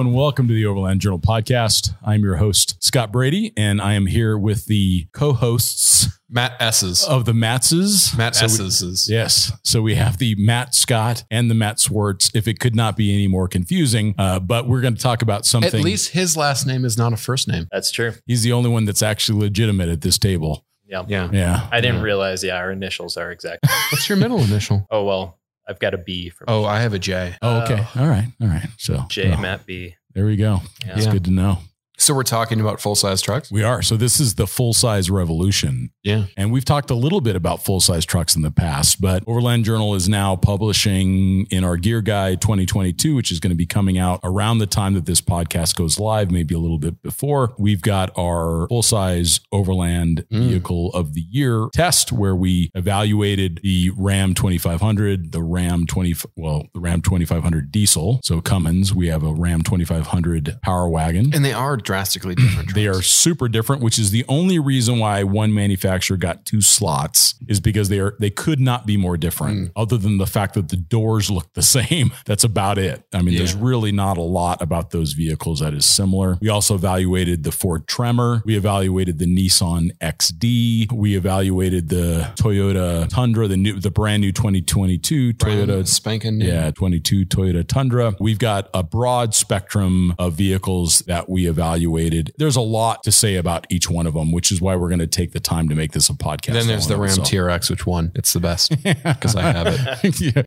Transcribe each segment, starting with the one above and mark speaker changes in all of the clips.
Speaker 1: and welcome to the Overland Journal podcast. I'm your host, Scott Brady, and I am here with the co hosts
Speaker 2: Matt S's.
Speaker 1: of the Mattses.
Speaker 2: Matt
Speaker 1: So we-
Speaker 2: S's.
Speaker 1: Yes. So we have the Matt Scott and the Matt Swartz, if it could not be any more confusing. Uh, but we're going to talk about something.
Speaker 2: At least his last name is not a first name.
Speaker 3: That's true.
Speaker 1: he's the only one that's actually legitimate at this table.
Speaker 3: Yeah.
Speaker 2: Yeah.
Speaker 1: Yeah.
Speaker 3: I didn't
Speaker 2: Yeah.
Speaker 3: realize, yeah, our initials are exact.
Speaker 2: What's your middle initial?
Speaker 3: oh, well, I've got a B for
Speaker 2: Oh, I have a J.
Speaker 1: Oh, okay. Oh. All right. All right. So
Speaker 3: J,
Speaker 1: well,
Speaker 3: Matt B.
Speaker 1: there we go.
Speaker 3: Yeah.
Speaker 1: It's
Speaker 2: Yeah.
Speaker 1: good to know.
Speaker 2: So we're talking about full size trucks.
Speaker 1: We are. So this is the full size revolution.
Speaker 2: Yeah.
Speaker 1: And we've talked a little bit about full size trucks in the past, but Overland Journal is now publishing in our Gear Guide 2022, which is going to be coming out around the time that this podcast goes live, maybe a little bit before. We've got our full size Overland
Speaker 2: Mm.
Speaker 1: Vehicle of the Year test, where we evaluated the Ram 2500, the Ram 20, well, the Ram 2500 diesel. So Cummins, we have a Ram 2500 Power Wagon.
Speaker 2: And they are drastically different.
Speaker 1: They are super different, which is the only reason why one manufacturer got two slots is because they are they could not be more different. Hmm. Other than the fact that the doors look the same, that's about it. I mean, there's really not a lot about those vehicles that is similar. We also evaluated the Ford Tremor. We evaluated the Nissan XD. We evaluated the Toyota Tundra, the new the brand new 2022
Speaker 2: Brand
Speaker 1: Toyota
Speaker 2: spanking. new.
Speaker 1: yeah, 22 Toyota Tundra. We've got a broad spectrum of vehicles that we evaluated. There's a lot to say about each one of them, which is why we're going to take the time to make this a podcast.
Speaker 2: And then there's the Ram. TRX, which won. It's the best because I have it.
Speaker 1: yeah.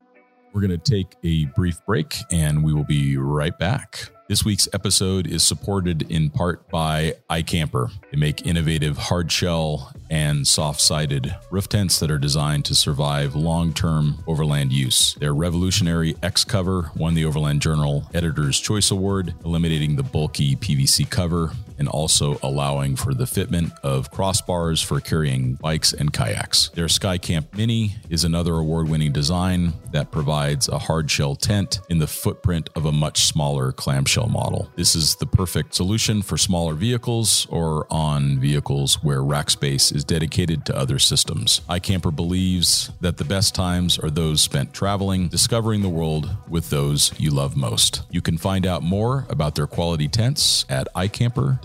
Speaker 1: We're going to take a brief break and we will be right back. This week's episode is supported in part by iKamper. They make innovative hard shell and soft sided roof tents that are designed to survive long term overland use. Their revolutionary X cover won the Overland Journal Editor's Choice Award, eliminating the bulky PVC cover and also allowing for the fitment of crossbars for carrying bikes and kayaks. Their Skycamp Mini is another award winning design that provides a hard shell tent in the footprint of a much smaller clamshell model. This is the perfect solution for smaller vehicles or on vehicles where rack space is dedicated to other systems. iKamper believes that the best times are those spent traveling, discovering the world with those you love most. You can find out more about their quality tents at iKamper.com.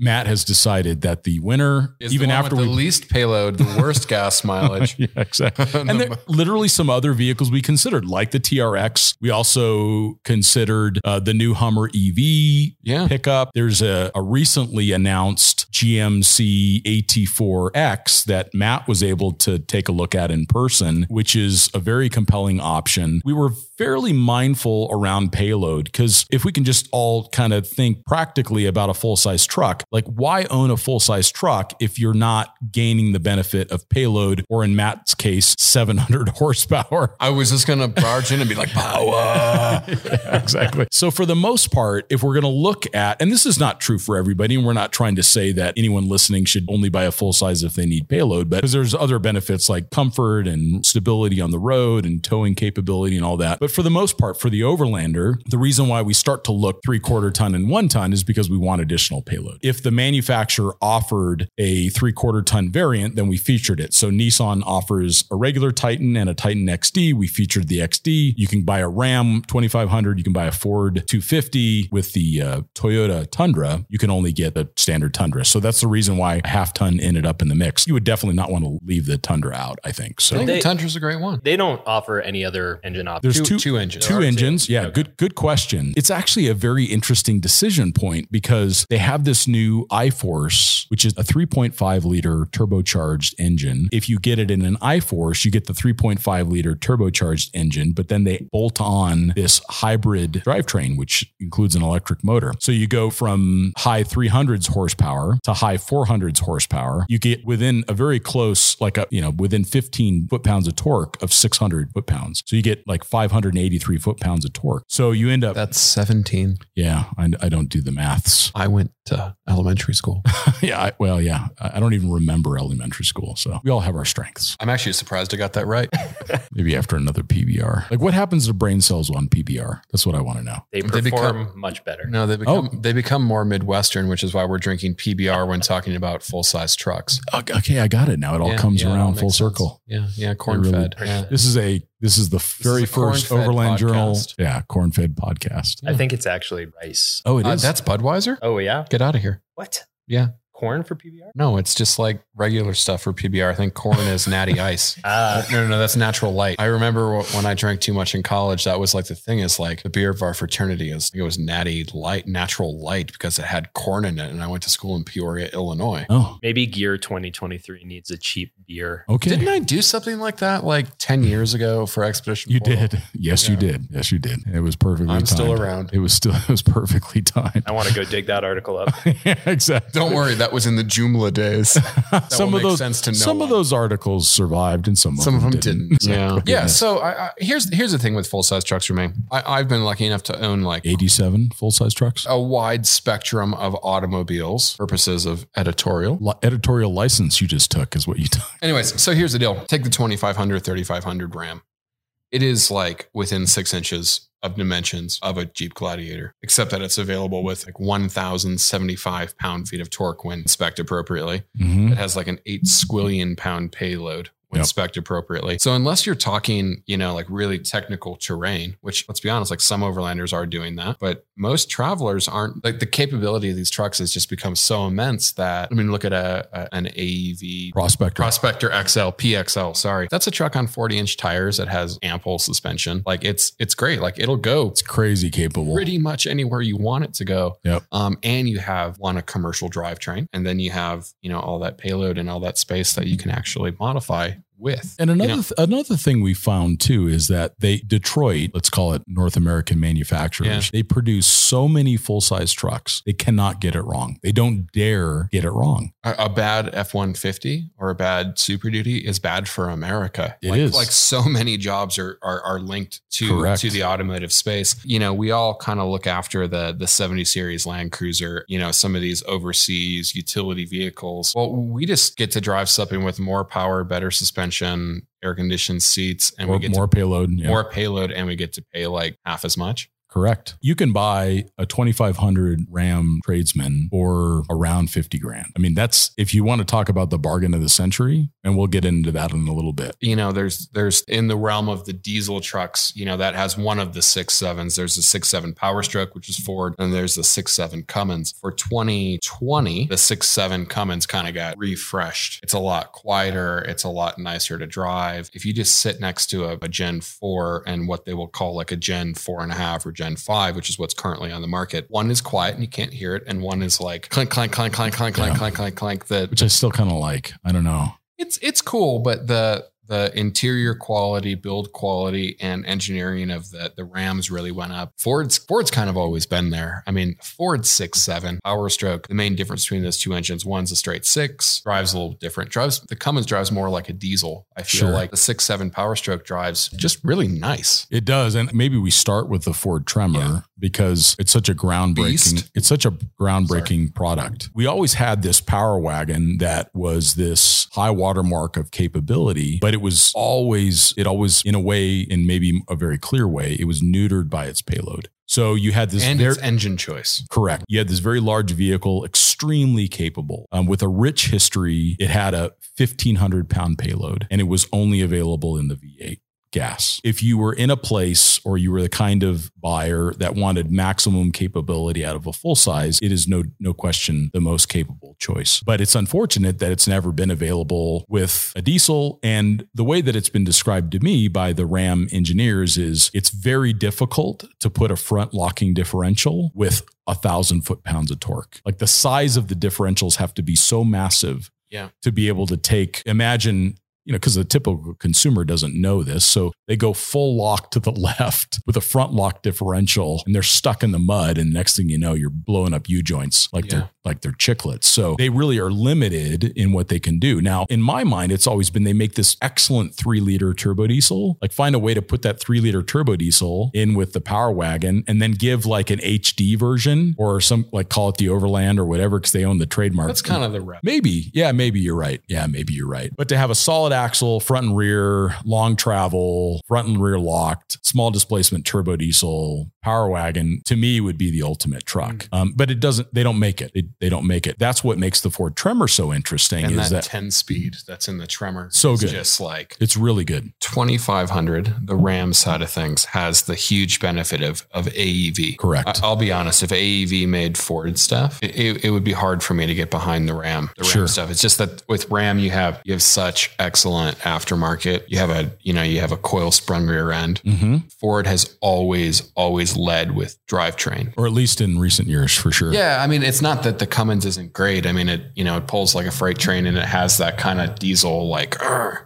Speaker 1: Matt has decided that the winner,
Speaker 2: Is
Speaker 1: even
Speaker 2: the
Speaker 1: after we
Speaker 2: the least payload, the worst gas mileage.
Speaker 1: yeah, exactly. And there literally some other vehicles we considered, like the TRX. We also considered uh, the new Hummer EV
Speaker 2: Yeah.
Speaker 1: pickup. There's a, a recently announced GMC AT4X that Matt was able to take a look at in person, which is a very compelling option. We were fairly mindful around payload because if we can just all kind of think practically about a full size truck, like why own a full size truck if you're not gaining the benefit of payload or in Matt's case, 700 horsepower?
Speaker 2: I was just going to barge in and be like, power.
Speaker 1: Yeah, exactly. So for the most part, if we're going to look at, and this is not true for everybody, and we're not trying to say that anyone listening should only buy a full size if they need payload, but because there's other benefits like comfort and stability on the road and towing capability and all that. But for the most part, for the overlander, the reason why we start to look three quarter ton and one ton is because we want additional payload. If the manufacturer offered a three quarter ton variant, then we featured it. So Nissan offers a regular Titan and a Titan XD. We featured the XD. You can buy a Ram 2500. You can buy a Ford 250 with the uh, Toyota Tundra. You can only get the standard Tundra. So that's the reason why a half ton ended up in the mix. You would definitely not want to leave the Tundra out, I think. So
Speaker 2: I think
Speaker 3: They-
Speaker 2: the Tundra's a great one.
Speaker 3: They don't offer any other engine options.
Speaker 1: there's
Speaker 2: Two-
Speaker 1: two,
Speaker 2: two engines.
Speaker 1: Two engines. Yeah,
Speaker 3: Okay.
Speaker 1: good good question. It's actually a very interesting decision point because they have this new iForce, which is a 3.5 liter turbocharged engine. If you get it in an iForce, you get the 3.5 liter turbocharged engine, but then they bolt on this hybrid drivetrain, which includes an electric motor. So you go from high 300s horsepower to high 400s horsepower. You get within a very close, like a, you know, within 15 foot pounds of torque of 600 foot pounds. So you get like 583 foot pounds of torque. So you end up,
Speaker 2: That's 17.
Speaker 1: yeah, I, I don't do the maths.
Speaker 2: I went to elementary school.
Speaker 1: yeah, I, well, yeah, I I don't even remember elementary school. So we all have our strengths.
Speaker 2: I'm actually surprised I got that right.
Speaker 1: Maybe after another PBR. Like what happens to brain cells on PBR? That's what I want to know.
Speaker 3: They
Speaker 2: They
Speaker 3: perform
Speaker 2: become-
Speaker 3: much better.
Speaker 2: No, they become oh. they become more Midwestern, which is why we're drinking PBR PBR when talking about full size trucks.
Speaker 1: Okay, I got it now. It all
Speaker 2: Yeah,
Speaker 1: comes
Speaker 2: yeah,
Speaker 1: around full
Speaker 2: sense.
Speaker 1: circle.
Speaker 2: Yeah, yeah, corn
Speaker 1: really-
Speaker 2: fed. Yeah.
Speaker 1: This is a this is the very
Speaker 2: is
Speaker 1: first
Speaker 2: corn-fed
Speaker 1: Overland Journal, yeah, corn fed podcast.
Speaker 3: I think it's actually rice.
Speaker 1: Oh, it
Speaker 2: Uh,
Speaker 1: is.
Speaker 2: that's Budweiser.
Speaker 3: Oh yeah.
Speaker 2: Get out of here.
Speaker 3: What?
Speaker 2: Yeah.
Speaker 3: Corn for PBR?
Speaker 2: No, it's just like regular stuff for PBR. I think corn is natty ice.
Speaker 3: Ah,
Speaker 2: No, no, no, that's natural light. I remember when I drank too much in college, that was like the thing is like the beer of our fraternity is it was natty light, natural light because it had corn in it. And I went to school in Peoria, Illinois.
Speaker 1: oh,
Speaker 3: maybe Gear 2023 needs a cheap beer.
Speaker 1: okay.
Speaker 2: Didn't I do something like that like 10 years ago for Expedition?
Speaker 1: you
Speaker 2: Portal?
Speaker 1: did. Yes, you did. Yes, you did. It was perfectly.
Speaker 2: I'm still around.
Speaker 1: It was still. It was perfectly timed.
Speaker 3: I want to go dig that article up.
Speaker 1: yeah, exactly.
Speaker 2: Don't worry, that was in the Joomla days.
Speaker 1: some of those
Speaker 2: sense to no
Speaker 1: some of those articles survived, and some of
Speaker 2: Some of
Speaker 1: them
Speaker 2: them didn't.
Speaker 1: So,
Speaker 2: Yeah. Yeah.
Speaker 1: goodness.
Speaker 2: So I, I, here's here's the thing with full size trucks for me. I, I've been lucky enough to own like
Speaker 1: eighty-seven full-size trucks.
Speaker 2: a wide spectrum of automobiles, purposes of editorial.
Speaker 1: Li- editorial license you just took is what you took.
Speaker 2: Anyways, so here's the deal. Take the 2500, 3500 Ram. It is like within six inches of dimensions of a Jeep Gladiator, except that it's available with like 1,075 pound feet of torque when spec'd appropriately.
Speaker 1: Mhm.
Speaker 2: It has like an eight squillion pound payload when
Speaker 1: Yep.
Speaker 2: spec'd appropriately. So unless you're talking, you know, like really technical terrain, which let's be honest, like some overlanders are doing that, but most travelers aren't like the capability of these trucks has just become so immense that I mean, look at a, a an AEV
Speaker 1: Prospector.
Speaker 2: Prospector XL, PXL, sorry. That's a truck on 40 inch tires that has ample suspension. Like it's it's great. Like it'll go
Speaker 1: it's crazy capable.
Speaker 2: pretty much anywhere you want it to go.
Speaker 1: Yep.
Speaker 2: Um, and you have one a commercial drivetrain, and then you have you know all that payload and all that space that you can actually modify with.
Speaker 1: And
Speaker 2: You
Speaker 1: another
Speaker 2: know?
Speaker 1: th- another thing we found too is that they Detroit, let's call it North American manufacturers,
Speaker 2: Yeah.
Speaker 1: they produce so many full size trucks. They cannot get it wrong. They don't dare get it wrong.
Speaker 2: A, a bad F one fifty or a bad Super Duty is bad for America.
Speaker 1: It
Speaker 2: like,
Speaker 1: is.
Speaker 2: like so many jobs are are, are linked to
Speaker 1: Correct.
Speaker 2: to the automotive space. You know, we all kind of look after the the seventy series Land Cruiser. You know, some of these overseas utility vehicles. Well, we just get to drive something with more power, better suspension, air conditioned seats, and
Speaker 1: More,
Speaker 2: we get
Speaker 1: more payload. yeah.
Speaker 2: more payload, and we get to pay like half as much.
Speaker 1: Correct. You can buy a 2500 Ram tradesman for around 50 grand. I mean, that's if you want to talk about the bargain of the century, and we'll get into that in a little bit.
Speaker 2: you know, there's there's in the realm of the diesel trucks, you know, that has one of the six sevens. There's a six seven Power Stroke, which is Ford, and there's the six seven Cummins. For 2020, the six seven Cummins kind of got refreshed. It's a lot quieter. It's a lot nicer to drive. If you just sit next to a, a Gen four and what they will call like a Gen four and a half or Gen five, which is what's currently on the market, one is quiet and you can't hear it, and one is like clank clank clank clank clank clank
Speaker 1: Yeah.
Speaker 2: clank clank clank. The
Speaker 1: Which I still kind of like. I don't know.
Speaker 2: it's it's cool, but the the interior quality, build quality, and engineering of the the Rams really went up. Ford's Ford's kind of always been there. I mean, Ford's six seven Power Stroke. The main difference between those two engines, one's a straight six, drives a little different. Drives the Cummins drives more like a diesel. I feel
Speaker 1: Sure.
Speaker 2: like the six seven Power Stroke drives just really nice.
Speaker 1: It does. And maybe we start with the Ford Tremor
Speaker 2: Yeah.
Speaker 1: because it's such a groundbreaking,
Speaker 2: Beast.
Speaker 1: it's such a groundbreaking product. We always had this power wagon that was this high watermark of capability, but it was always, it always, in a way, in maybe a very clear way, it was neutered by its payload. So you had this
Speaker 2: and
Speaker 1: very,
Speaker 2: its engine choice.
Speaker 1: Correct. You had this very large vehicle, extremely capable, um, with a rich history. It had a 1,500 pound payload and it was only available in the V8 gas. If you were in a place or you were the kind of buyer that wanted maximum capability out of a full size, it is no no question the most capable choice. But it's unfortunate that it's never been available with a diesel and the way that it's been described to me by the Ram engineers is it's very difficult to put a front locking differential with a thousand foot pounds of torque. Like the size of the differentials have to be so massive
Speaker 2: Yeah.
Speaker 1: to be able to take imagine you know because the typical consumer doesn't know this so they go full lock to the left with a front lock differential and they're stuck in the mud and next thing you know you're blowing up u joints like
Speaker 2: Yeah.
Speaker 1: they're like they're chiclets so they really are limited in what they can do now in my mind it's always been they make this excellent three liter turbo diesel like find a way to put that three liter turbo diesel in with the power wagon and then give like an hd version or some like call it the overland or whatever because they own the trademark
Speaker 2: That's kind of the rep.
Speaker 1: Maybe. Yeah, maybe you're right. Yeah, maybe you're right. But to have a solid axle, front and rear, long travel, front and rear locked, small displacement turbo diesel, power wagon to me would be the ultimate truck.
Speaker 2: Mm.
Speaker 1: Um, but it doesn't, they don't make it. It- They don't make it. That's what makes the Ford Tremor so interesting
Speaker 2: And
Speaker 1: is
Speaker 2: that,
Speaker 1: that
Speaker 2: 10 speed that's in the Tremor.
Speaker 1: So good.
Speaker 2: Just like
Speaker 1: it's really good.
Speaker 2: 2500, the Ram side of things has the huge benefit of, of AEV.
Speaker 1: Correct.
Speaker 2: I, will be honest, if AEV made Ford stuff, it, it, it would be hard for me to get behind the Ram, the Ram
Speaker 1: Sure.
Speaker 2: stuff. It's just that with Ram, you have, you have such excellent aftermarket. You have a, you know, you have a coil sprung rear end.
Speaker 1: hmm
Speaker 2: Ford has always, always led with drivetrain.
Speaker 1: Or at least in recent years, for sure.
Speaker 2: Yeah, I mean, it's not that the Cummins isn't great. I mean, it you know it pulls like a freight train and it has that kind of diesel like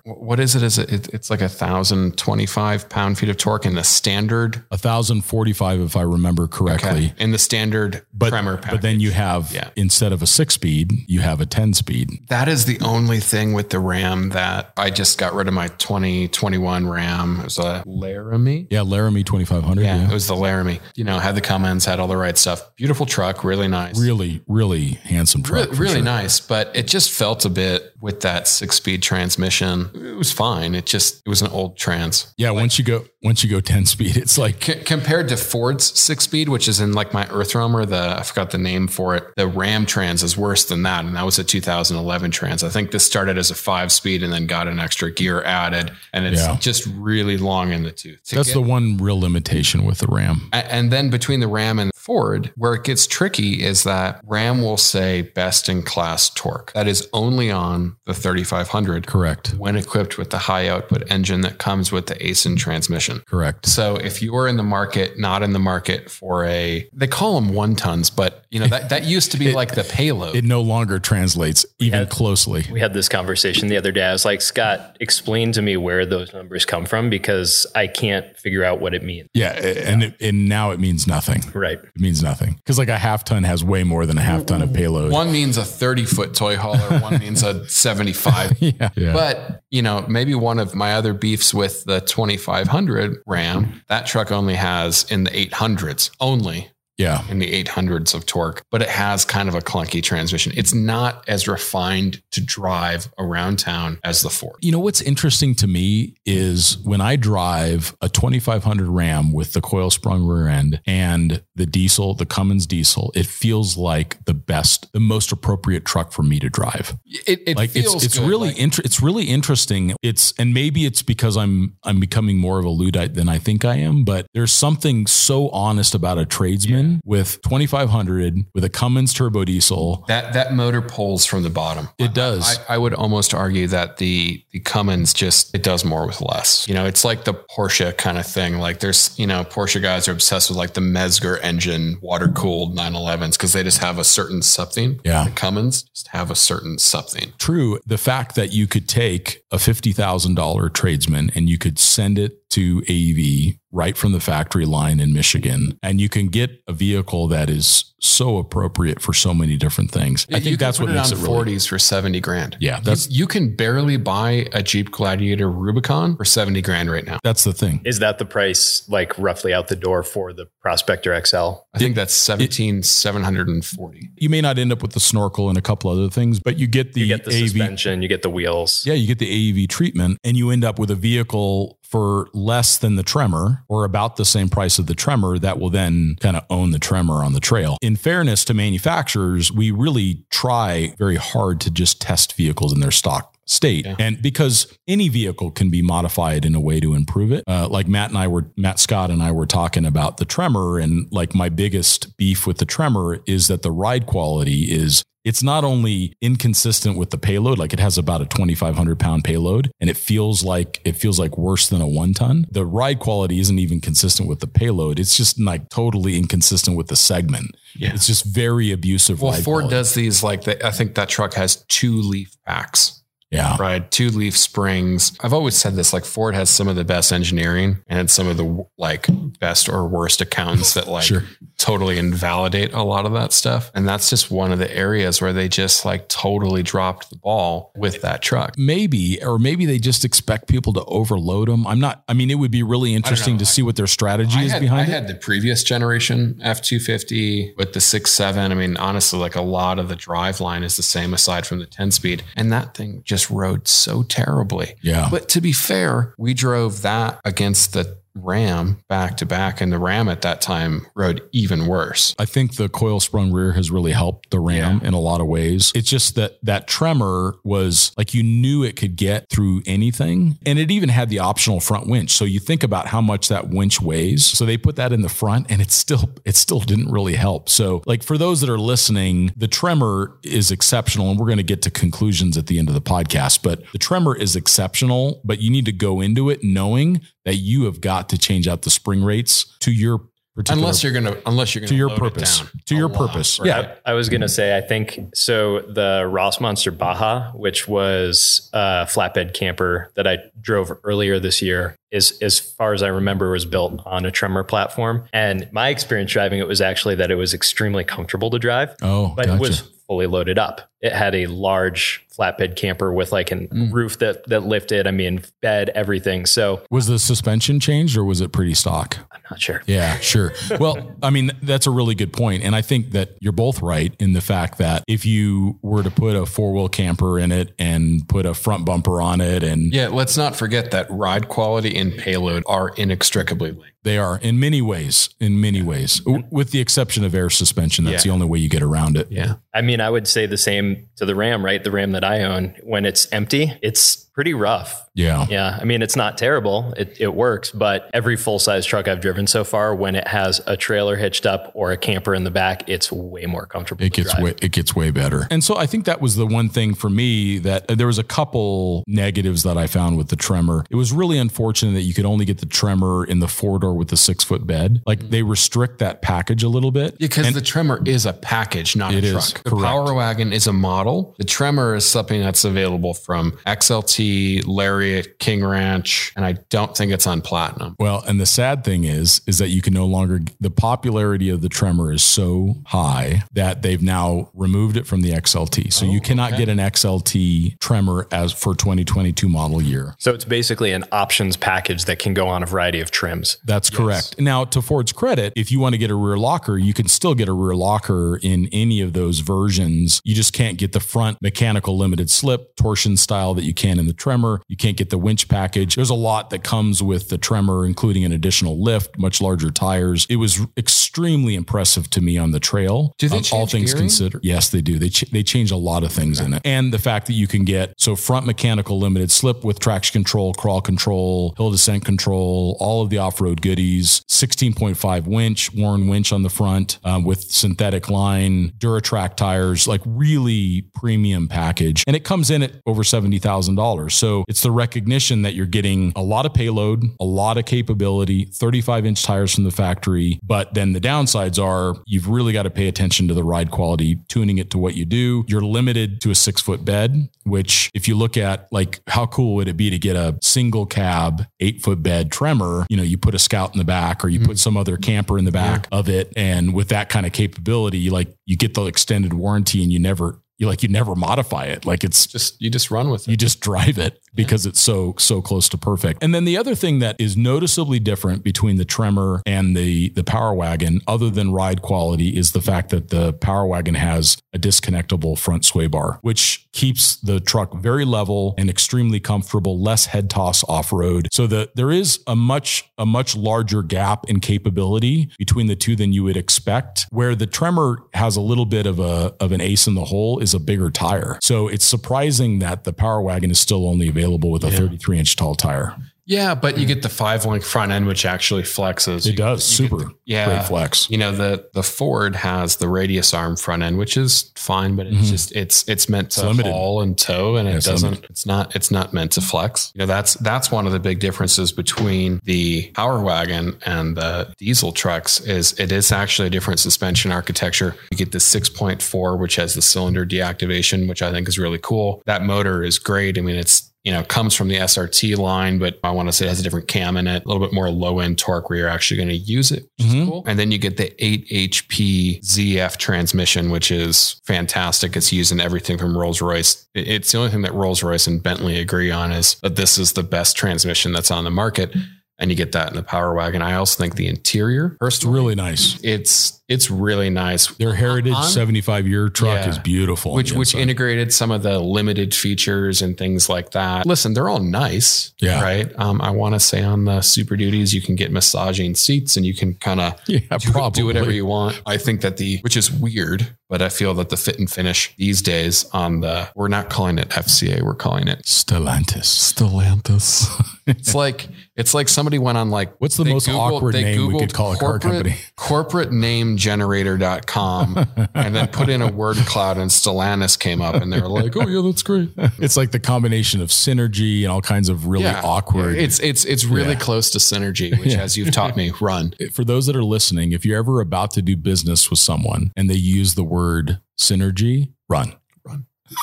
Speaker 2: what is it? Is it? it- It's like a thousand twenty five pound feet of torque in the standard.
Speaker 1: A 1045, if I remember correctly.
Speaker 2: Okay, in the standard
Speaker 1: But,
Speaker 2: Tremor
Speaker 1: but then you have,
Speaker 2: Yeah.
Speaker 1: instead of a six speed, you have a 10 speed.
Speaker 2: that is the only thing with the Ram that I just got rid of my twenty twenty one Ram. It was a Laramie.
Speaker 1: Yeah, Laramie 2500.
Speaker 2: Yeah,
Speaker 1: Yeah.
Speaker 2: it was the Laramie. You know, had the Cummins, had all the right stuff. Beautiful truck, really nice.
Speaker 1: Really, really handsome truck. for
Speaker 2: really
Speaker 1: sure.
Speaker 2: nice, but it just felt a bit with that six speed transmission. It was fine. It just it was an old trans.
Speaker 1: Yeah, once you go once you go 10 speed, it's like
Speaker 2: C- compared to Ford's six speed, which is in like my EarthRoamer, the I forgot the name for it. The Ram trans is worse than that, and that was a 2011 trans. I think this started as a five speed and then got an extra gear added, and it's
Speaker 1: Yeah.
Speaker 2: just really long in the tooth.
Speaker 1: That's
Speaker 2: get-
Speaker 1: the one real limitation with the Ram.
Speaker 2: And then between the Ram and Ford, where it gets tricky is that Ram will say best in class torque. That is only on the 3500
Speaker 1: Correct.
Speaker 2: when equipped with the high output engine that comes with the Aisin transmission.
Speaker 1: Correct.
Speaker 2: So if you're in the market, not in the market for a, they call them one tons, but you know, that, that used to be
Speaker 1: It-
Speaker 2: like the payload.
Speaker 1: It no longer translates even
Speaker 3: had-
Speaker 1: closely.
Speaker 3: We had this conversation the other day. I was like, Scott, explain to me where those numbers come from because I can't figure out what it means.
Speaker 1: Yeah, and it, and now it means nothing.
Speaker 3: Right.
Speaker 1: It means nothing because like a half ton has way more than a half ton of payload.
Speaker 2: one means a 30 foot toy hauler, one means a 75
Speaker 1: yeah, yeah.
Speaker 2: But, you know, maybe one of my other beefs with the 2500 Ram, that truck only has in the 800s, only
Speaker 1: yeah,
Speaker 2: in the 800s of torque, but it has kind of a clunky transmission. It's not as refined to drive around town as the Ford.
Speaker 1: You know what's interesting to me is when I drive a 2500 Ram with the coil sprung rear end and the diesel, the Cummins diesel, it feels like the best, the most appropriate truck for me to drive.
Speaker 2: It, it
Speaker 1: like
Speaker 2: feels
Speaker 1: it's it's
Speaker 2: good,
Speaker 1: really
Speaker 2: like-
Speaker 1: inter- it's really interesting. It's and maybe it's because I'm I'm becoming more of a Luddite than I think I am, but there's something so honest about a tradesman with 2500 with a Cummins turbo diesel.
Speaker 2: that that motor pulls from the bottom.
Speaker 1: It does.
Speaker 2: I, I would almost argue that the the Cummins just it does more with less. You know, it's like the Porsche kind of thing. Like there's you know Porsche guys are obsessed with like the Mezger engine, water cooled 911s because they just have a certain something.
Speaker 1: Yeah.
Speaker 2: the Cummins just have a certain something.
Speaker 1: True, the fact that you could take a $50,000 tradesman and you could send it to AEV right from the factory line in Michigan and you can get a vehicle that is so appropriate for so many different things. I
Speaker 2: You
Speaker 1: think that's
Speaker 2: put
Speaker 1: what makes it really
Speaker 2: 40s for 70 grand.
Speaker 1: Yeah,
Speaker 2: You-
Speaker 1: that's
Speaker 2: you, can barely buy a Jeep Gladiator Rubicon for 70 grand right now.
Speaker 1: that's the thing.
Speaker 3: Is that the price, like roughly out the door for the Prospector XL?
Speaker 2: I think that's 17 740.
Speaker 1: You may not end up with the snorkel and a couple other things, but you get the,
Speaker 3: You get the
Speaker 1: AEV
Speaker 3: suspension, you get the wheels.
Speaker 1: Yeah, you get the AEV treatment and you end up with a vehicle for less than the Tremor or about the same price of the Tremor that will then kind of own the Tremor on the trail. In fairness to manufacturers, we really try very hard to just test vehicles in their stock state.
Speaker 2: Yeah.
Speaker 1: And because any vehicle can be modified in a way to improve it. Uh, like Matt and I were, Matt Scott and I were talking about the Tremor and like my biggest beef with the Tremor is that the ride quality is it's not only inconsistent with the payload, like it has about a 2,500 pound payload and it feels like, it feels like worse than a one ton. The ride quality isn't even consistent with the payload. It's just like totally inconsistent with the segment.
Speaker 2: Yeah.
Speaker 1: It's just very abusive.
Speaker 2: Well, Ford
Speaker 1: quality.
Speaker 2: does these like they, I think that truck has two leaf packs.
Speaker 1: Yeah.
Speaker 2: right? Two leaf springs. I've always said this like Ford has some of the best engineering and some of the like best or worst accountants that like
Speaker 1: Sure.
Speaker 2: totally invalidate a lot of that stuff. And that's just one of the areas where they just like totally dropped the ball with that truck.
Speaker 1: Maybe, or maybe they just expect people to overload them. I'm not, I mean, it would be really interesting to see what their strategy
Speaker 2: I
Speaker 1: is
Speaker 2: had,
Speaker 1: behind
Speaker 2: I
Speaker 1: it.
Speaker 2: had the previous generation F two fifty with the six seven. I mean, honestly, like a lot of the drive line is the same aside from the ten speed, and that thing just rode so terribly.
Speaker 1: Yeah.
Speaker 2: But to be fair, we drove that against the Ram back to back, and the Ram at that time rode even worse.
Speaker 1: I think the coil sprung rear has really helped the Ram in a lot of ways. It's just that that tremor was like you knew it could get through anything. And it even had the optional front winch. So you think about how much that winch weighs. So they put that in the front and it still it still didn't really help. So like for those that are listening, the tremor is exceptional and we're going to get to conclusions at the end of the podcast, but the tremor is exceptional, but you need to go into it knowing that you have got to change out the spring rates to your particular
Speaker 2: Unless you're gonna, unless you're gonna
Speaker 1: to your
Speaker 2: load it
Speaker 1: purpose.
Speaker 2: down
Speaker 1: To your
Speaker 2: lot,
Speaker 1: purpose.
Speaker 2: right?
Speaker 1: Yeah.
Speaker 3: I was gonna say, I think so. The Rossmönster Baja, which was a flatbed camper that I drove earlier this year, is as far as I remember was built on a Tremor platform. And my experience driving it was actually that it was extremely comfortable to drive,
Speaker 1: Oh,
Speaker 3: but
Speaker 1: gotcha.
Speaker 3: it was fully loaded up. It had a large flatbed camper with like a
Speaker 1: Mm.
Speaker 3: roof that that lifted. I mean, bed, everything. So
Speaker 1: was the suspension changed or was it pretty stock?
Speaker 3: I'm not sure.
Speaker 1: Yeah, sure. Well, I mean, that's a really good. And I think that you're both right in the fact that if you were to put a four wheel camper in it and put a front bumper on it, and
Speaker 2: Yeah, let's not forget that ride quality and payload are inextricably linked.
Speaker 1: They are in many ways, in many ways, w- with the exception of air suspension. That's
Speaker 2: Yeah.
Speaker 1: the only way you get around it.
Speaker 2: Yeah.
Speaker 3: I mean, I would say the same to the Ram, right? The Ram that I own, when it's empty, it's pretty rough.
Speaker 1: Yeah.
Speaker 3: Yeah. I mean, it's not terrible. It, it works, but every full size truck I've driven so far, when it has a trailer hitched up or a camper in the back, it's way more comfortable.
Speaker 1: It gets
Speaker 3: drive.
Speaker 1: way it gets way better. And so I think that was the one thing for me that uh, there was a couple negatives that I found with the tremor. It was really unfortunate that you could only get the tremor in the four door with the six foot bed. Like mm. they restrict that package a little bit.
Speaker 2: Because the Tremor is a package, not
Speaker 1: It
Speaker 2: a
Speaker 1: is,
Speaker 2: truck. the
Speaker 1: correct.
Speaker 2: Power Wagon is a model. The Tremor is something that's available from XLT, Lariat, King Ranch, and I don't think it's on Platinum.
Speaker 1: Well, and the sad thing is, is that you can no longer, the popularity of the Tremor is so high that they've now removed it from the XLT. So you oh, cannot get an XLT Tremor as for 2022 model year.
Speaker 3: So it's basically an options package that can go on a variety of trims.
Speaker 1: That's correct. Now, to Ford's credit, if you want to get a rear locker, you can still get a rear locker in any of those versions. You just can't get the front mechanical limited slip torsion style that you can in the Tremor. You can't get the winch package. There's a lot that comes with the Tremor, including an additional lift, much larger tires. It was extremely impressive to me on the trail.
Speaker 2: Do they
Speaker 1: um, all things
Speaker 2: gearing?
Speaker 1: considered? Yes, they do. They ch- they change a lot of things in it, and the fact that you can get so front mechanical limited slip with traction control, crawl control, hill descent control, all of the off road goodies. 16.5 winch, Warn winch on the front um, with synthetic line, DuraTrac tires, like really premium package, and it comes in at over seventy thousand dollars. So it's the recognition that you're getting a lot of payload, a lot of capability, 35 inch tires from the factory, but then the downsides are you've really got to pay attention to the ride quality, tuning it to what you do. You're limited to a six foot bed, which if you look at like how cool would it be to get a single cab eight foot bed tremor, you know, you put a scout in the back or you put mm. some other camper in the back of it. And with that kind of capability, you like you get the extended warranty and you never you like you never modify it. Like it's
Speaker 2: Just you just run with it.
Speaker 1: you just drive it because it's so so close to perfect. And then the other thing that is noticeably different between the Tremor and the the Power Wagon, other than ride quality, is the fact that the Power Wagon has a disconnectable front sway bar, which keeps the truck very level and extremely comfortable, less head toss off road. So that there is a much a much larger gap in capability between the two than you would expect. Where the Tremor has a little bit of a of an ace in the hole is a bigger tire. So it's surprising that the Power Wagon is still only available with a 33 inch tall tire.
Speaker 2: Yeah, but you hmm. get the five link front end, which actually flexes.
Speaker 1: It does
Speaker 2: You
Speaker 1: super
Speaker 2: the- yeah.
Speaker 1: great flex.
Speaker 2: You know the the Ford has the radius arm front end, which is fine, but it's mm-hmm. just it's it's meant to
Speaker 1: limited.
Speaker 2: haul and tow, and it
Speaker 1: it's
Speaker 2: doesn't.
Speaker 1: limited.
Speaker 2: It's not it's not meant to flex. You know that's that's one of the big differences between the Power Wagon and the diesel trucks is it is actually a different suspension architecture. You get the six point four, which has the cylinder deactivation, which I think is really cool. That motor is great. I mean, it's you know, comes from the SRT line, but I want to say it has a different cam in it, a little bit more low end torque where you're actually going to use it, which
Speaker 1: Mhm.
Speaker 2: is cool. And then you get the 8 HP ZF transmission, which is fantastic. It's used in everything from Rolls Royce. It's the only thing that Rolls Royce and Bentley agree on is that this is the best transmission that's on the market. And you get that in the Power Wagon. I also think the interior, personally,
Speaker 1: really nice.
Speaker 2: it's it's really nice.
Speaker 1: Their Heritage
Speaker 2: On-
Speaker 1: 75 year truck
Speaker 2: Yeah.
Speaker 1: is beautiful.
Speaker 2: which which integrated some of the limited features and things like that. Listen, they're all nice,
Speaker 1: Yeah.
Speaker 2: right? Um, I want to say on the Super Duties, you can get massaging seats and you can kind of
Speaker 1: yeah,
Speaker 2: do, do whatever you want. I think that the which is weird, but I feel that the fit and finish these days on the we're not calling it FCA, we're calling it
Speaker 1: Stellantis.
Speaker 2: Stellantis. it's like it's like somebody went on like
Speaker 1: What's the most awkward
Speaker 2: they
Speaker 1: name we could call a car company?
Speaker 2: Corporate name generator.com and then put in a word cloud and Stellantis came up and they were like, oh, yeah, that's great.
Speaker 1: It's like the combination of synergy and all kinds of really
Speaker 2: Yeah.
Speaker 1: awkward.
Speaker 2: It's it's it's really
Speaker 1: Yeah.
Speaker 2: close to synergy, which,
Speaker 1: Yeah.
Speaker 2: as you've taught me, run.
Speaker 1: for those that are listening, if you're ever about to do business with someone and they use the word synergy, run,